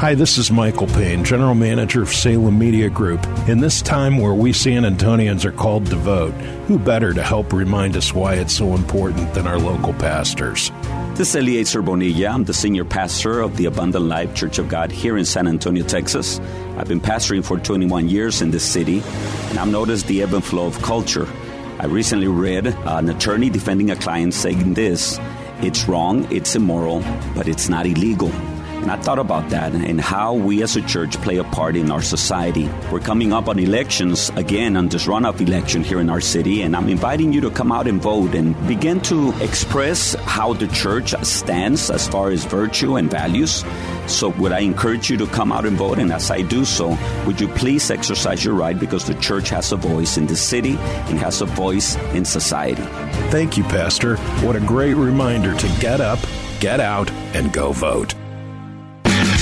Hi, this is Michael Payne, General Manager of Salem Media Group. In this time where we San Antonians are called to vote, who better to help remind us why it's so important than our local pastors? This is Eliezer Bonilla. I'm the senior pastor of the Abundant Life Church of God here in San Antonio, Texas. I've been pastoring for 21 years in this city, and I've noticed the ebb and flow of culture. I recently read an attorney defending a client saying this it's wrong, it's immoral, but it's not illegal. And I thought about that and how we as a church play a part in our society. We're coming up on elections again on this runoff election here in our city, and I'm inviting you to come out and vote and begin to express how the church stands as far as virtue and values. So, would I encourage you to come out and vote? And as I do so, would you please exercise your right because the church has a voice in the city and has a voice in society. Thank you, Pastor. What a great reminder to get up, get out, and go vote.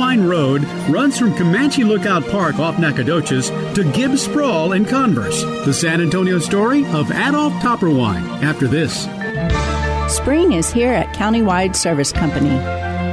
Wine Road runs from Comanche Lookout Park off Nacogdoches to Gibbs Sprawl in Converse. The San Antonio story of Adolph Topperwein after this. Spring is here at Countywide Service Company.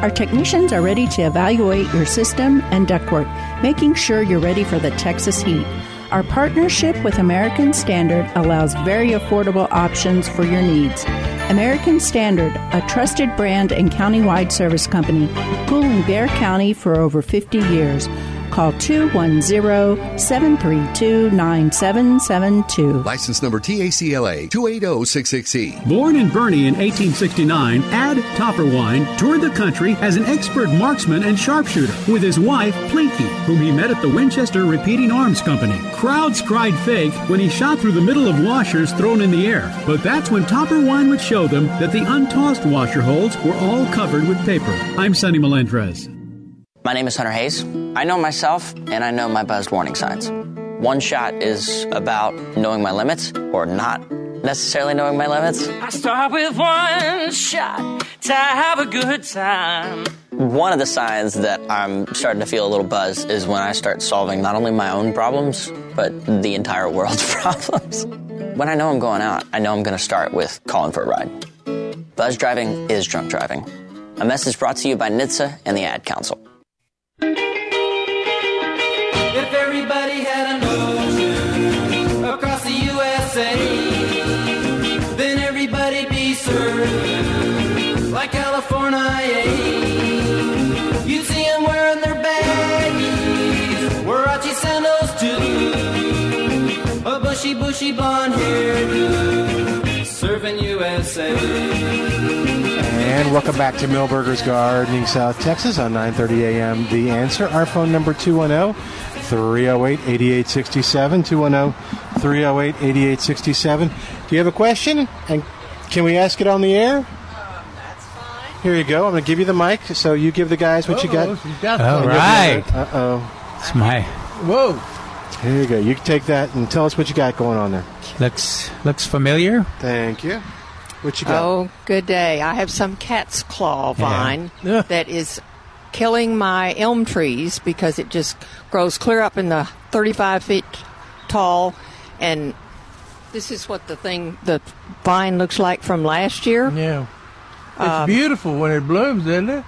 Our technicians are ready to evaluate your system and ductwork, making sure you're ready for the Texas heat. Our partnership with American Standard allows very affordable options for your needs. American Standard, a trusted brand and countywide service company, cooling Bexar County for over 50 years. Call 210 732 9772. License number TACLA 28066E. Born in Boerne in 1869, Ad Topperwein toured the country as an expert marksman and sharpshooter with his wife, Plinky, whom he met at the Winchester Repeating Arms Company. Crowds cried fake when he shot through the middle of washers thrown in the air, but that's when Topperwein would show them that the untossed washer holes were all covered with paper. I'm Sonny Melendrez. My name is Hunter Hayes. I know myself and I know my buzzed warning signs. One shot is about knowing my limits or not necessarily knowing my limits. I start with one shot to have a good time. One of the signs that I'm starting to feel a little buzz is when I start solving not only my own problems, but the entire world's problems. When I know I'm going out, I know I'm going to start with calling for a ride. Buzz driving is drunk driving. A message brought to you by NHTSA and the Ad Council. If everybody had an ocean across the USA, then everybody'd be served like California. You'd see them wearing their baggies, Huarache sandals too, a bushy, bushy blonde hairdo serving USA. And welcome back to Milberger's Gardening, South Texas on 9:30 a.m. The Answer. Our phone number 210-308-8867. 210-308-8867. Do you have a question? And can we ask it on the air? Here you go. I'm going to give you the mic, so you give the guys what you got. Uh-oh, she's got All something. right. Uh oh. It's my Whoa. Here you go. You can take that and tell us what you got going on there. Looks looks familiar. Thank you. What you got? Oh, good day. I have some cat's claw vine that is killing my elm trees because it just grows clear up in the 35 feet tall. And this is what the thing, the vine looks like from last year. Yeah. It's Um, beautiful when it blooms, isn't it?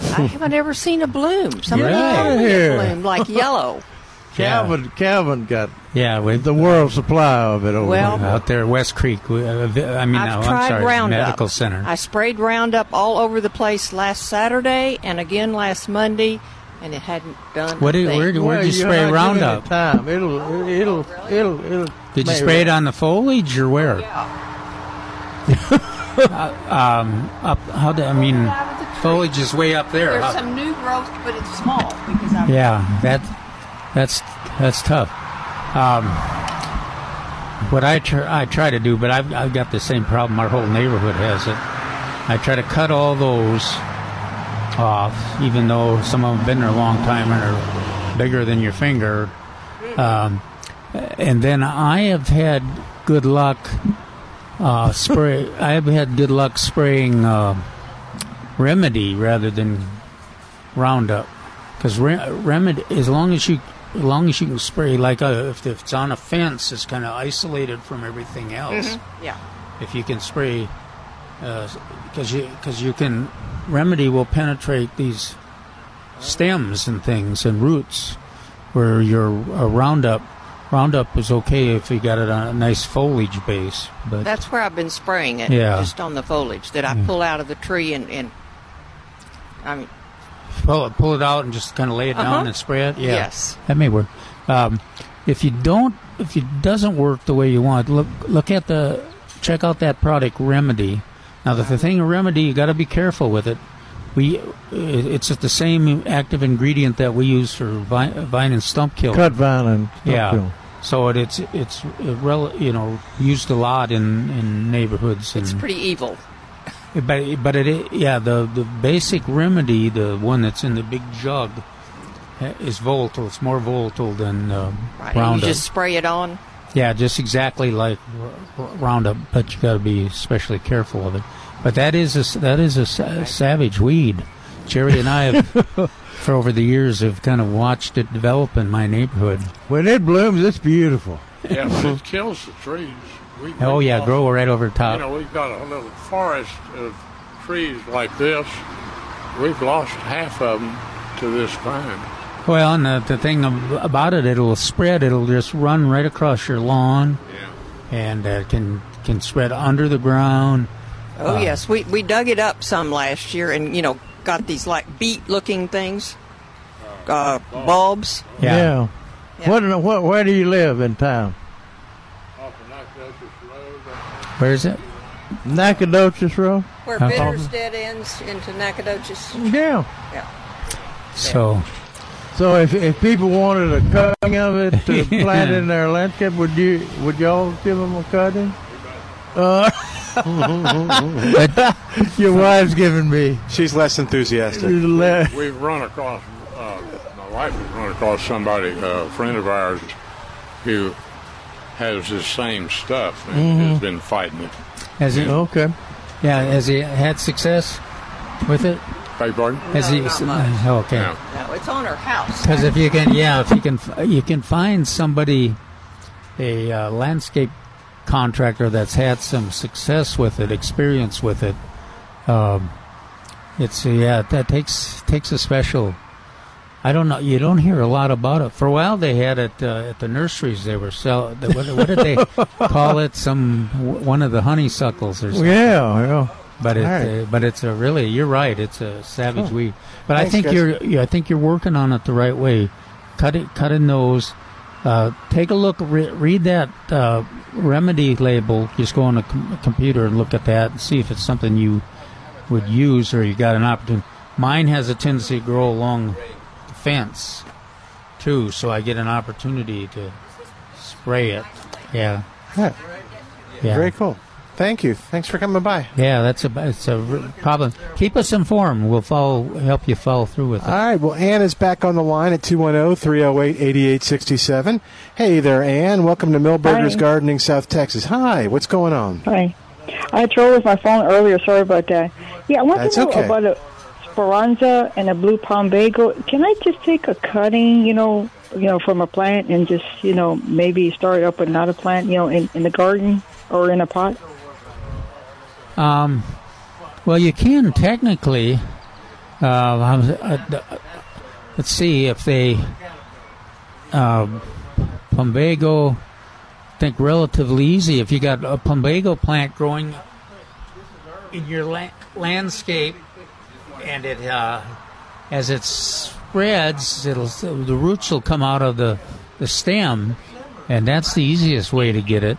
I haven't ever seen a bloom. Somebody Get told outta me here. it bloomed like yellow. Calvin, Calvin got Yeah, we the world supply of it over Well- there. out there, West Creek. we- uh, I mean, I've no, I'm tried sorry, Roundup. medical center. I sprayed Roundup all over the place last Saturday and again last Monday, and it hadn't done. What did- where did- where'd you Well, spray you're not giving Roundup? it Time. It'll, it'll, it'll, it'll. Did you maybe- spray it on the foliage or where? uh, um, up. How do I mean? Foliage is way up there. There's How- some new growth, but it's small because I'm. Yeah, that that's that's tough. Um, what I try, I try to do, but I've I've got the same problem. Our whole neighborhood has it. I try to cut all those off, even though some of them have been there a long time and are bigger than your finger. Um, and then I have had good luck uh, spray. I have had good luck spraying uh, remedy rather than Roundup because re- remedy as long as you as long as you can spray like uh, if, it's on a fence it's kind of isolated from everything else Mhm, yeah. if you can spray because you because you can remedy will penetrate these stems and things and roots where your uh, roundup roundup is okay if you got it on a nice foliage base but That's where I've been spraying it, Yeah. just on the foliage that I Yeah. pull out of the tree and, and I mean, pull it, pull it out and just kind of lay it Uh-huh. down and spray it. Yeah, Yes. that may work. Um, if you don't, if it doesn't work the way you want, look look at the check out that product Remedy. Now the, the thing Remedy, you got to be careful with it. We it- it's the same active ingredient that we use for vine, vine and stump kill. Cut vine and stump yeah. kill. So it, it's it's uh, you know used a lot in, in neighborhoods. it's pretty evil. But but it yeah the the basic remedy the one that's in the big jug is volatile. It's more volatile than uh, Right. And you Roundup. just spray it on. yeah, just exactly like R- R- Roundup, but you got to be especially careful of it. But that is a s- that is a sa- savage weed. Jerry and I have for over the years have kind of watched it develop in my neighborhood. When it blooms, it's beautiful. Yeah, but it kills the trees. We, Oh we yeah, lost- grow right over the top. You know, we've got a little forest of trees like this. We've lost half of them to this vine. Well, and the, the thing about it, it'll spread. It'll just run right across your lawn, yeah. and uh, can can spread under the ground. Oh Uh, yes, we we dug it up some last year, and you know got these like beet-looking things, uh, bulbs. Yeah. What, what, where do you live in town? Where is it? Nacogdoches Road. Where Huh? Bitters dead ends into Nacogdoches. Yeah. Yeah. So, So if, if people wanted a cutting of it to plant in their landscape, would you would y'all give them a cutting? Uh, your wife's giving me. She's less enthusiastic. Le- We've run across, uh, my wife has run across somebody, uh, a friend of ours, who has this same stuff and Mhm. has been fighting it. has he? Okay. Yeah, has he had success with it? Beg pardon? Has he? not much. oh, okay. No, it's on her house. Because if you can, yeah, if you can, you can find somebody, a uh, landscape contractor that's had some success with it, experience with it. Um, it's yeah, that takes takes a special. I don't know. You don't hear a lot about it. For a while, they had it uh, at the nurseries. They were sell. What, what did they call it? Some one of the honeysuckles or something. Yeah, yeah. But it, right. uh, but it's a really. You're right. It's a savage Cool. weed. But I think guys. you're. Yeah, I think you're working on it the right way. Cut it, cutting those, uh, take a look, re- read that uh, remedy label. Just go on a, com- computer and look at that and see if it's something you would use or you got an opportunity. Mine has a tendency to grow along fence too, so I get an opportunity to spray it. Yeah. Yeah. Yeah. Very cool. Thank you. Thanks for coming by. Yeah, that's a it's a r- problem. Keep us informed. We'll follow help you follow through with it. All right. Well, Ann is back on the line at 210 308 8867. Hey there, Ann. Welcome to Milberger's Hi. Gardening, South Texas. Hi. What's going on? Hi. I had trouble with my phone earlier. Sorry about that. Yeah, I want That's to know okay. about a Speranza and a blue plumbago. Can I just take a cutting, you know, you know, from a plant and just, you know, maybe start up another plant, you know, in, in the garden or in a pot? Um, well, you can technically. Uh, uh, uh, let's see if they. Uh, plumbago, I think relatively easy. If you got a plumbago plant growing in your la- landscape, and it uh, as it spreads, it'll the roots will come out of the the stem, and that's the easiest way to get it.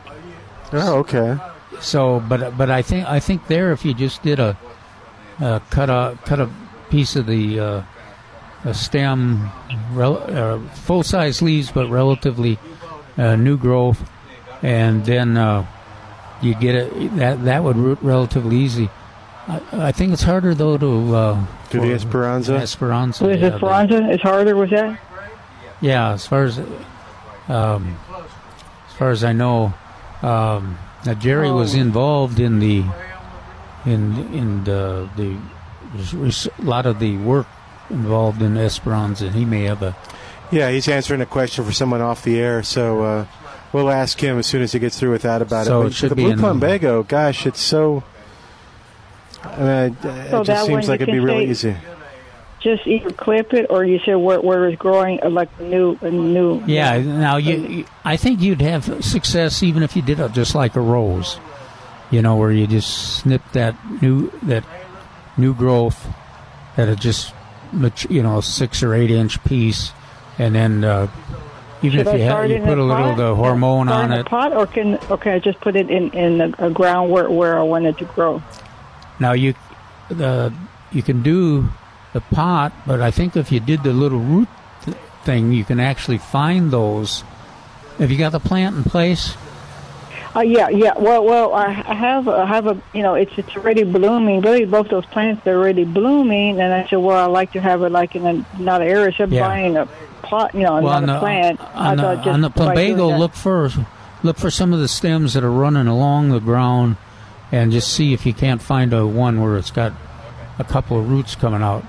Oh, okay. So, but but I think I think there, if you just did a uh, cut a cut a piece of the uh, a stem, rel- uh, full size leaves, but relatively uh, new growth, and then uh, you get it. That that would root relatively easy. I, I think it's harder though to uh, Do the for- Esperanza? Esperanza. So is yeah, it Speranza? It's harder with that? yeah, as far as um, as far as I know, um, now Jerry was Oh. involved in the in in the the there's a lot of the work involved in Esperanza. And he may have a Yeah, he's answering a question for someone off the air, so uh, we'll ask him as soon as he gets through with that about So it. it But should the be blue in plumbago, gosh, it's so. I mean, it So just that seems like it'd be can really easy. Just either clip it or you said where, where it's growing uh, like new, a new. yeah. Now you, you- I think you'd have success even if you did it just like a rose, you know, where you just snip that new that new growth at a just mat- you know six or eight inch piece, and then uh, even Should if I you, ha- you put a a little pot? of the hormone Start on in it. pot, or can okay, I just put it in in a, a ground where where I want it to grow. Now you, the you can do the pot, but I think if you did the little root th- thing, you can actually find those. Have you got the plant in place? Uh, yeah, yeah. Well, well, I, I have, I have a, you know, it's it's already blooming. Really, both those plants are already blooming, and I said, well, I like to have it like in a, another area. Of Yeah. buying a pot, you know, Well, another on the, plant. I on the, just on the plumbago, look for look for some of the stems that are running along the ground, and just see if you can't find a one where it's got a couple of roots coming out.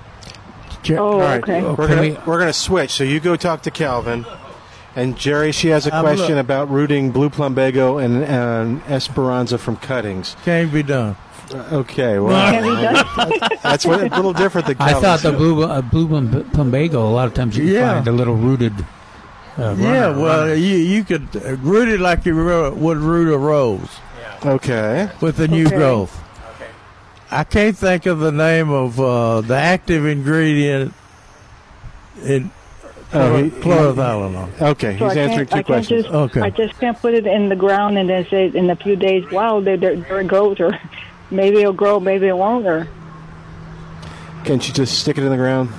Jer- Oh, All right, okay. we're gonna we- we're gonna switch. So you go talk to Calvin, and Jerry. She has a I'm question look- about rooting blue plumbago and, and Esperanza from cuttings. Can't be done. Okay, well, that's what, a little different than I Calvin thought the blue uh, blue plum- plumbago. A lot of times you can Yeah. find a little rooted. Uh, yeah, well, runner. you you could uh, root it like you ro- would root a rose. Okay. With the new Okay. growth. I can't think of the name of uh, the active ingredient in he- chlorothalonil. Okay, So he's I answering two I questions. just, Okay. I just can't put it in the ground and then say in a few days, wow, there, there, there it goes, or maybe it'll grow, maybe it won't, or Can't you just stick it in the ground?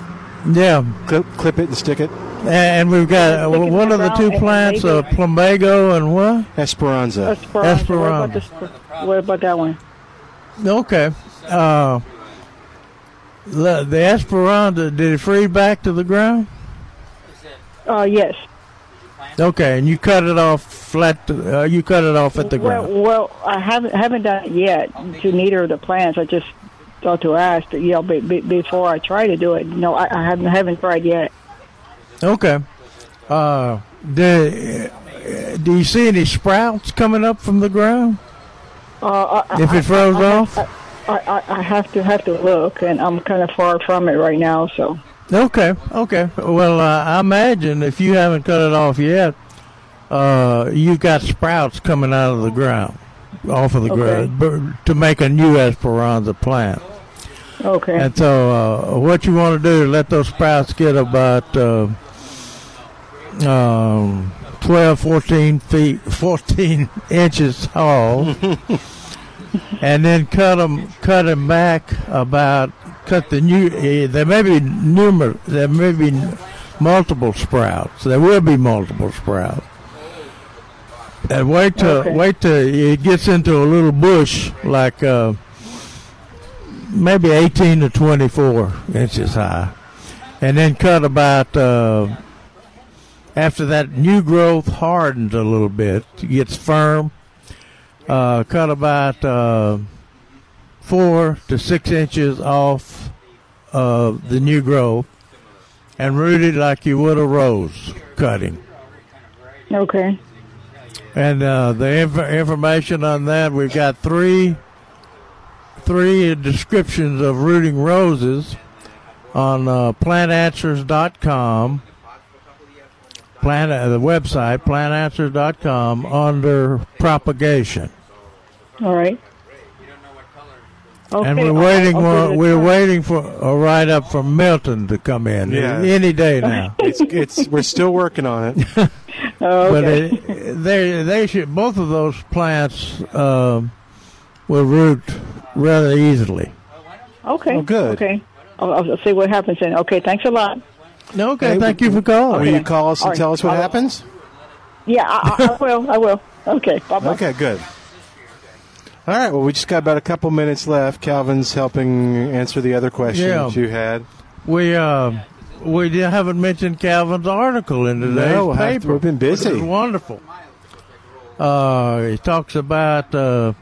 Yeah, clip, clip it and stick it. And we've got uh, Stick it in one of the two plants, maybe- uh, plumbago and what? Esperanza. Esperanza. Esperanza. What about, this, what about that one? Okay. Uh, the, the Esperanza, did it freeze back to the ground? Uh, yes. Okay, and you cut it off flat. To, uh, you cut it off at the well, ground. well, I haven't haven't done it yet to neither of the plants. I just thought to ask, you know, be, be, before I try to do it. No, I, I haven't haven't tried yet. Okay. Uh, do, uh, do you see any sprouts coming up from the ground? Uh, I, If it froze I, off? I, I, have to have to look, and I'm kind of far from it right now. So Okay, okay. Well, uh, I imagine if you haven't cut it off yet, uh, you got sprouts coming out of the ground, off of the Okay. ground, to make a new Esperanza plant. Okay, And so, uh, what you want to do is let those sprouts get about uh, um, 12, 14 feet, 14 inches tall, and then cut them, cut them back about, cut the new. eh, There may be numerous, there may be multiple sprouts. There will be multiple sprouts. And wait till Okay. wait till it gets into a little bush like uh, maybe 18 to 24 inches high, and then cut about uh, after that new growth hardens a little bit, gets firm. Uh, cut about uh, four to six inches off of the new growth, and root it like you would a rose cutting. Okay. And uh, the inf- information on that, we've got three three descriptions of rooting roses on uh, plantanswers.com. Plant, uh, the website, plantanswers.com, under propagation. All right. Okay. and we're waiting. I'll for, a we're waiting for a write up from Milton to come in Yeah. any day now. It's it's we're still working on it. But it, they they should both of those plants um, will root rather easily. Okay. Oh, good. Okay. I'll, I'll see what happens then. Okay. Thanks a lot. No, okay. Thank you for calling. Will you call us and All right. tell us what I'll- happens? Yeah, I, I, I will. I will. Okay. Bye bye. Okay, good. All right. Well, we just got about a couple minutes left. Calvin's helping answer the other questions Yeah. you had. We uh, we haven't mentioned Calvin's article in today's No, we'll have to- paper. we've been busy. which wonderful. Uh, he talks about uh,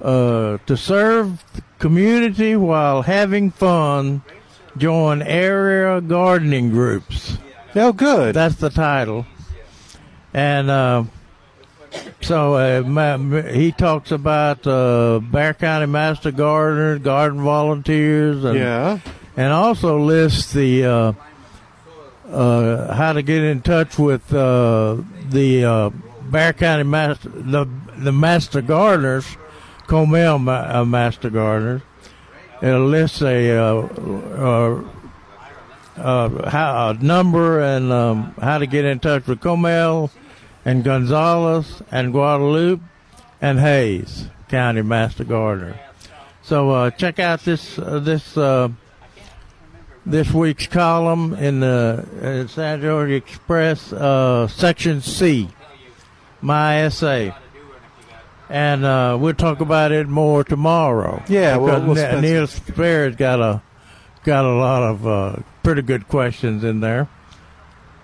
uh, to serve the community while having fun. Join area gardening groups. Oh, good. That's the title. And uh, so uh, ma- he talks about uh, Bexar County Master Gardeners, garden volunteers, and Yeah. and also lists the uh, uh, how to get in touch with uh, the uh, Bexar County Master the the Master Gardeners, Comal ma- Master Gardeners. It lists a uh, uh, uh, how, a number and um, how to get in touch with Comal and Gonzales and Guadalupe and Hays County Master Gardener. So uh, check out this uh, this this week's column in the San George Express, section C, my essay. And uh, we'll talk about it more tomorrow. Yeah, we'll- we'll spend Neil Spare's got a got a lot of uh, pretty good questions in there,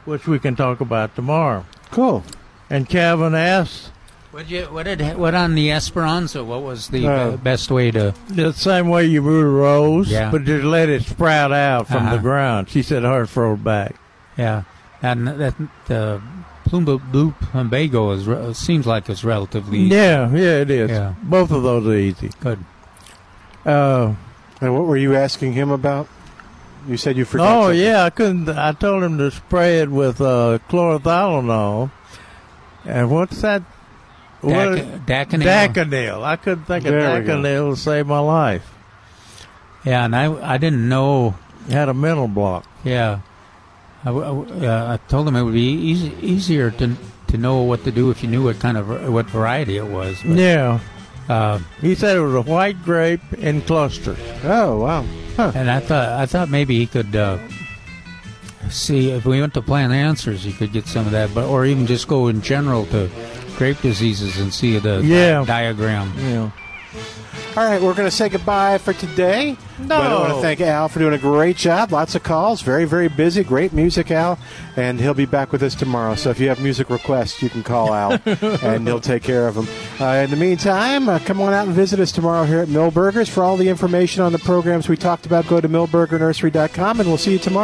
which we can talk about tomorrow. Cool. And Calvin asks, What you what did what on the Esperanza? What was the Uh, best way to? the same way you root a rose, Yeah. but just let it sprout out from the Uh-huh. ground. She said hers rolled back. Yeah, and that the Plume Blue Plumbago is re- seems like it's relatively Yeah, yeah, it is. Yeah. Both of those are easy. Good. Uh, and what were you asking him about? You said you forgot. oh something. yeah, I couldn't. I told him to spray it with uh, chlorothalonil. And what's that? Dac- Daconil. Daconil. I couldn't think of There we go. Daconil to save my life. Yeah, and I I didn't know. Had a mental block. Yeah, I, w- I w- uh, I told him it would be easy, easier to to know what to do if you knew what kind of what variety it was. but, Yeah. Uh, he said it was a white grape in clusters. Oh wow! And I thought I thought maybe he could uh, see if we went to Plant Answers, he could get some of that, but or even just go in general to grape diseases and see the Yeah. diagram. Yeah. All right, we're going to say goodbye for today. No. But I want to thank Al for doing a great job. Lots of calls. Very, very busy. Great music, Al. And he'll be back with us tomorrow. So if you have music requests, you can call Al and he'll take care of them. Uh, in the meantime, uh, come on out and visit us tomorrow here at Milberger's. For all the information on the programs we talked about, go to milbergernursery.com and we'll see you tomorrow.